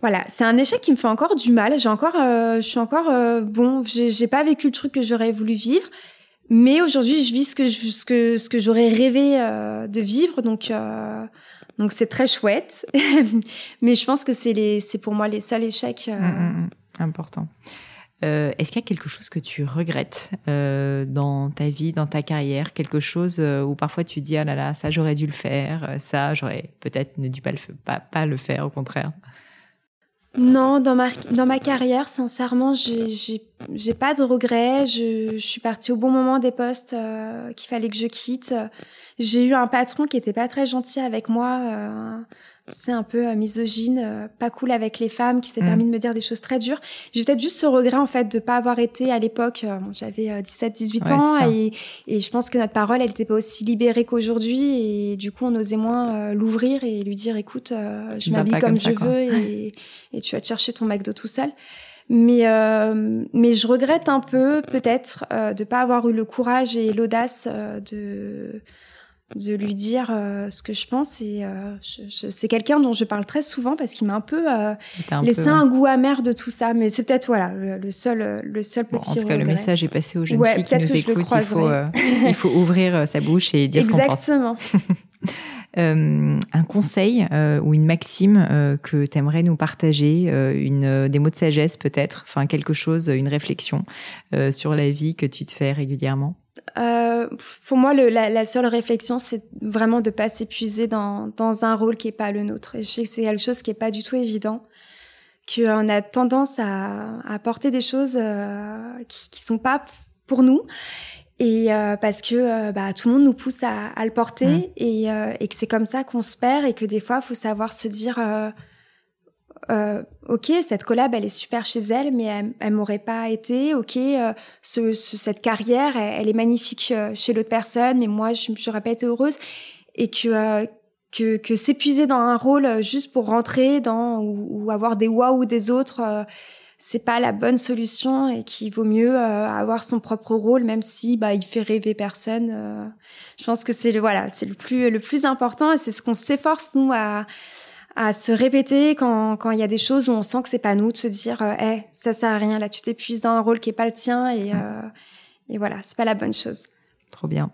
voilà, c'est un échec qui me fait encore du mal. J'ai encore, euh, je suis encore bon. J'ai pas vécu le truc que j'aurais voulu vivre, mais aujourd'hui, je vis ce que je, ce que ce que j'aurais rêvé de vivre. Donc donc c'est très chouette. mais je pense que c'est les, c'est pour moi les seuls échecs. Mm, mm, important. Euh, est-ce qu'il y a quelque chose que tu regrettes euh, dans ta vie, dans ta carrière, quelque chose euh, où parfois tu dis ah là là ça j'aurais dû le faire, ça j'aurais peut-être ne dû pas le, pas, pas le faire au contraire? Non, dans ma dans ma carrière, sincèrement, j'ai pas de regrets. Je, je, suis partie au bon moment des postes qu'il fallait que je quitte. J'ai eu un patron qui était pas très gentil avec moi c'est un peu euh, misogyne, euh, pas cool avec les femmes, qui s'est mm. permis de me dire des choses très dures. J'ai peut-être juste ce regret en fait de pas avoir été à l'époque, euh, j'avais 17-18 ans et, et, je pense que notre parole elle était pas aussi libérée qu'aujourd'hui et du coup on osait moins l'ouvrir et lui dire écoute, je m'habille comme, je veux et, et, tu vas te chercher ton McDo tout seul. Mais mais je regrette un peu peut-être de pas avoir eu le courage et l'audace de de lui dire ce que je pense. Et c'est quelqu'un dont je parle très souvent parce qu'il m'a un peu laissé un goût amer de tout ça. Mais c'est peut-être voilà le, seul, le seul petit. en tout cas, le message est passé aux jeunes filles qui nous écoutent. Il faut, il faut ouvrir sa bouche et dire ce qu'on pense. Exactement. Euh, un conseil euh, ou une maxime euh, que tu aimerais nous partager, une, des mots de sagesse peut-être, enfin quelque chose, une réflexion sur la vie que tu te fais régulièrement? Pour moi, le, la, seule réflexion, c'est vraiment de pas s'épuiser dans, dans un rôle qui est pas le nôtre. Et je sais que c'est quelque chose qui est pas du tout évident qu'on a tendance à, à porter des choses qui, qui sont pas pour nous et euh, parce que euh, bah, tout le monde nous pousse à, à le porter mmh. et, euh, et, que c'est comme ça qu'on se perd et que des fois, il faut savoir se dire ok, cette collab, elle est super chez elle, mais elle, elle m'aurait pas été. Ok, ce, ce, cette carrière, elle, est magnifique chez l'autre personne, mais moi, je n'aurais pas été heureuse. Et que que, que s'épuiser dans un rôle juste pour rentrer dans ou, ou avoir des waouh des autres c'est pas la bonne solution et qu'il vaut mieux euh, avoir son propre rôle même si bah il fait rêver personne euh. je pense que c'est le voilà c'est le plus le plus important et c'est ce qu'on s'efforce nous à à se répéter quand quand il y a des choses où on sent que c'est pas nous de se dire eh ça sert à rien là tu t'épuises dans un rôle qui est pas le tien et et voilà c'est pas la bonne chose Trop bien.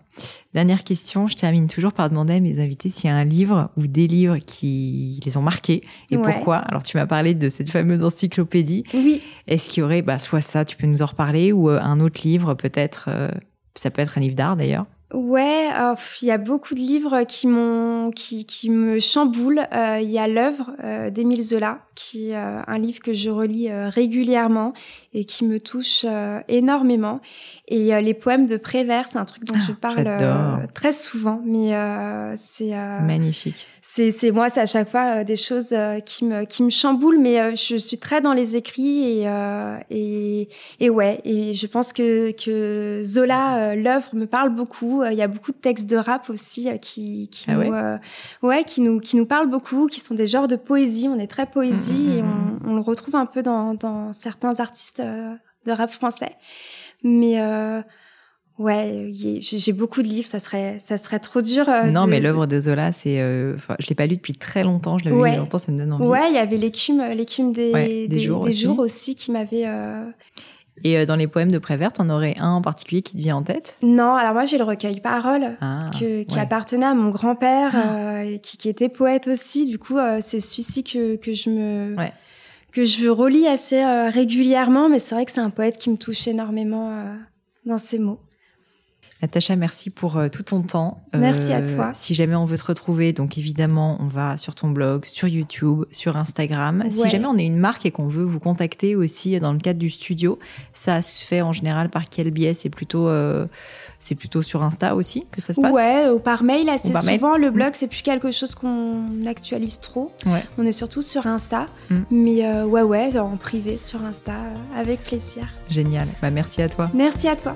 Dernière question, je termine toujours par demander à mes invités s'il y a un livre ou des livres qui les ont marqués et pourquoi. Alors tu m'as parlé de cette fameuse encyclopédie. Oui. Est-ce qu'il y aurait bah, soit ça, tu peux nous en reparler, ou euh, un autre livre peut-être, euh, ça peut être un livre d'art d'ailleurs Ouais, oh, il y a beaucoup de livres qui m'ont, qui, qui me chamboulent. Euh, il y a l'œuvre d'Émile Zola, qui est un livre que je relis régulièrement et qui me touche énormément. Et euh, les poèmes de Prévert, c'est un truc dont je ah, parle euh, très souvent, mais euh, c'est magnifique. C'est c'est moi, c'est à chaque fois des choses qui me qui me chamboulent, mais je suis très dans les écrits et et et ouais, et je pense que que Zola l'œuvre me parle beaucoup. Il y a beaucoup de textes de rap aussi qui qui ah nous ouais, ouais qui nous qui nous parlent beaucoup, qui sont des genres de poésie. On est très poésie mmh, mmh, et mmh, on, on, le retrouve un peu dans dans certains artistes de rap français. Mais euh, ouais, j'ai beaucoup de livres, ça serait, ça serait trop dur. Euh, non, mais l'œuvre de Zola, c'est, euh, je l'ai pas lu depuis très longtemps. Je l'avais lu il y a longtemps, ça me donne envie. Ouais, il y avait l'écume, l'écume des, des, jours, des aussi. jours, aussi. qui m'avait. Euh... Et dans les poèmes de Prévert, en aurais un en particulier qui te vient en tête? Non, alors moi j'ai le recueil Paroles ah, que, qui appartenait à mon grand-père, ah. qui, qui, était poète aussi. Du coup, c'est celui-ci que, que je me ouais que je relis assez euh, régulièrement, mais c'est vrai que c'est un poète qui me touche énormément euh, dans ses mots. Natacha, merci pour euh, tout ton temps. Merci à toi. Si jamais on veut te retrouver, donc évidemment, on va sur ton blog, sur YouTube, sur Instagram. Si jamais on est une marque et qu'on veut vous contacter aussi dans le cadre du studio, ça se fait en général par quel biais? C'est plutôt c'est plutôt sur Insta aussi que ça se passe? Ouais, ou par mail assez souvent. Le blog, c'est plus quelque chose qu'on actualise trop. Ouais. On est surtout sur Insta. Mm. Mais euh, ouais, ouais, en privé sur Insta, euh, avec plaisir. Génial. Bah, merci à toi. Merci à toi.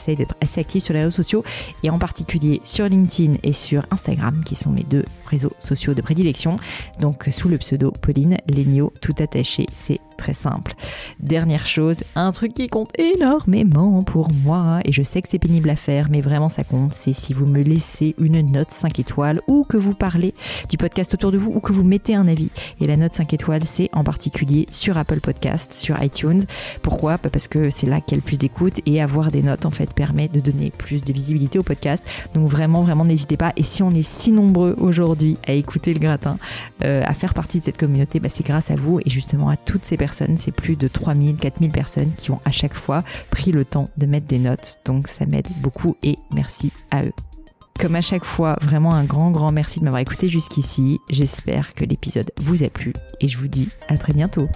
j'essaye d'être assez active sur les réseaux sociaux et en particulier sur LinkedIn et sur Instagram qui sont mes deux réseaux sociaux de prédilection. Donc sous le pseudo Pauline Legno, tout attaché, c'est très simple. Dernière chose, un truc qui compte énormément pour moi, et je sais que c'est pénible à faire, mais vraiment ça compte, c'est si vous me laissez une note 5 étoiles, ou que vous parlez du podcast autour de vous, ou que vous mettez un avis. Et la note 5 étoiles, c'est en particulier sur Apple Podcast, sur iTunes. Pourquoi? Bah, Parce que c'est là qu'il y a le plus d'écoute, et avoir des notes, en fait, permet de donner plus de visibilité au podcast. Donc vraiment, vraiment, n'hésitez pas. Et si on est si nombreux aujourd'hui à écouter le gratin, euh, à faire partie de cette communauté, bah, c'est grâce à vous et justement à toutes ces c'est plus de 3000, 4000 personnes qui ont à chaque fois pris le temps de mettre des notes. Donc ça m'aide beaucoup et merci à eux. Comme à chaque fois, vraiment un grand, grand merci de m'avoir écouté jusqu'ici. J'espère que l'épisode vous a plu et je vous dis à très bientôt.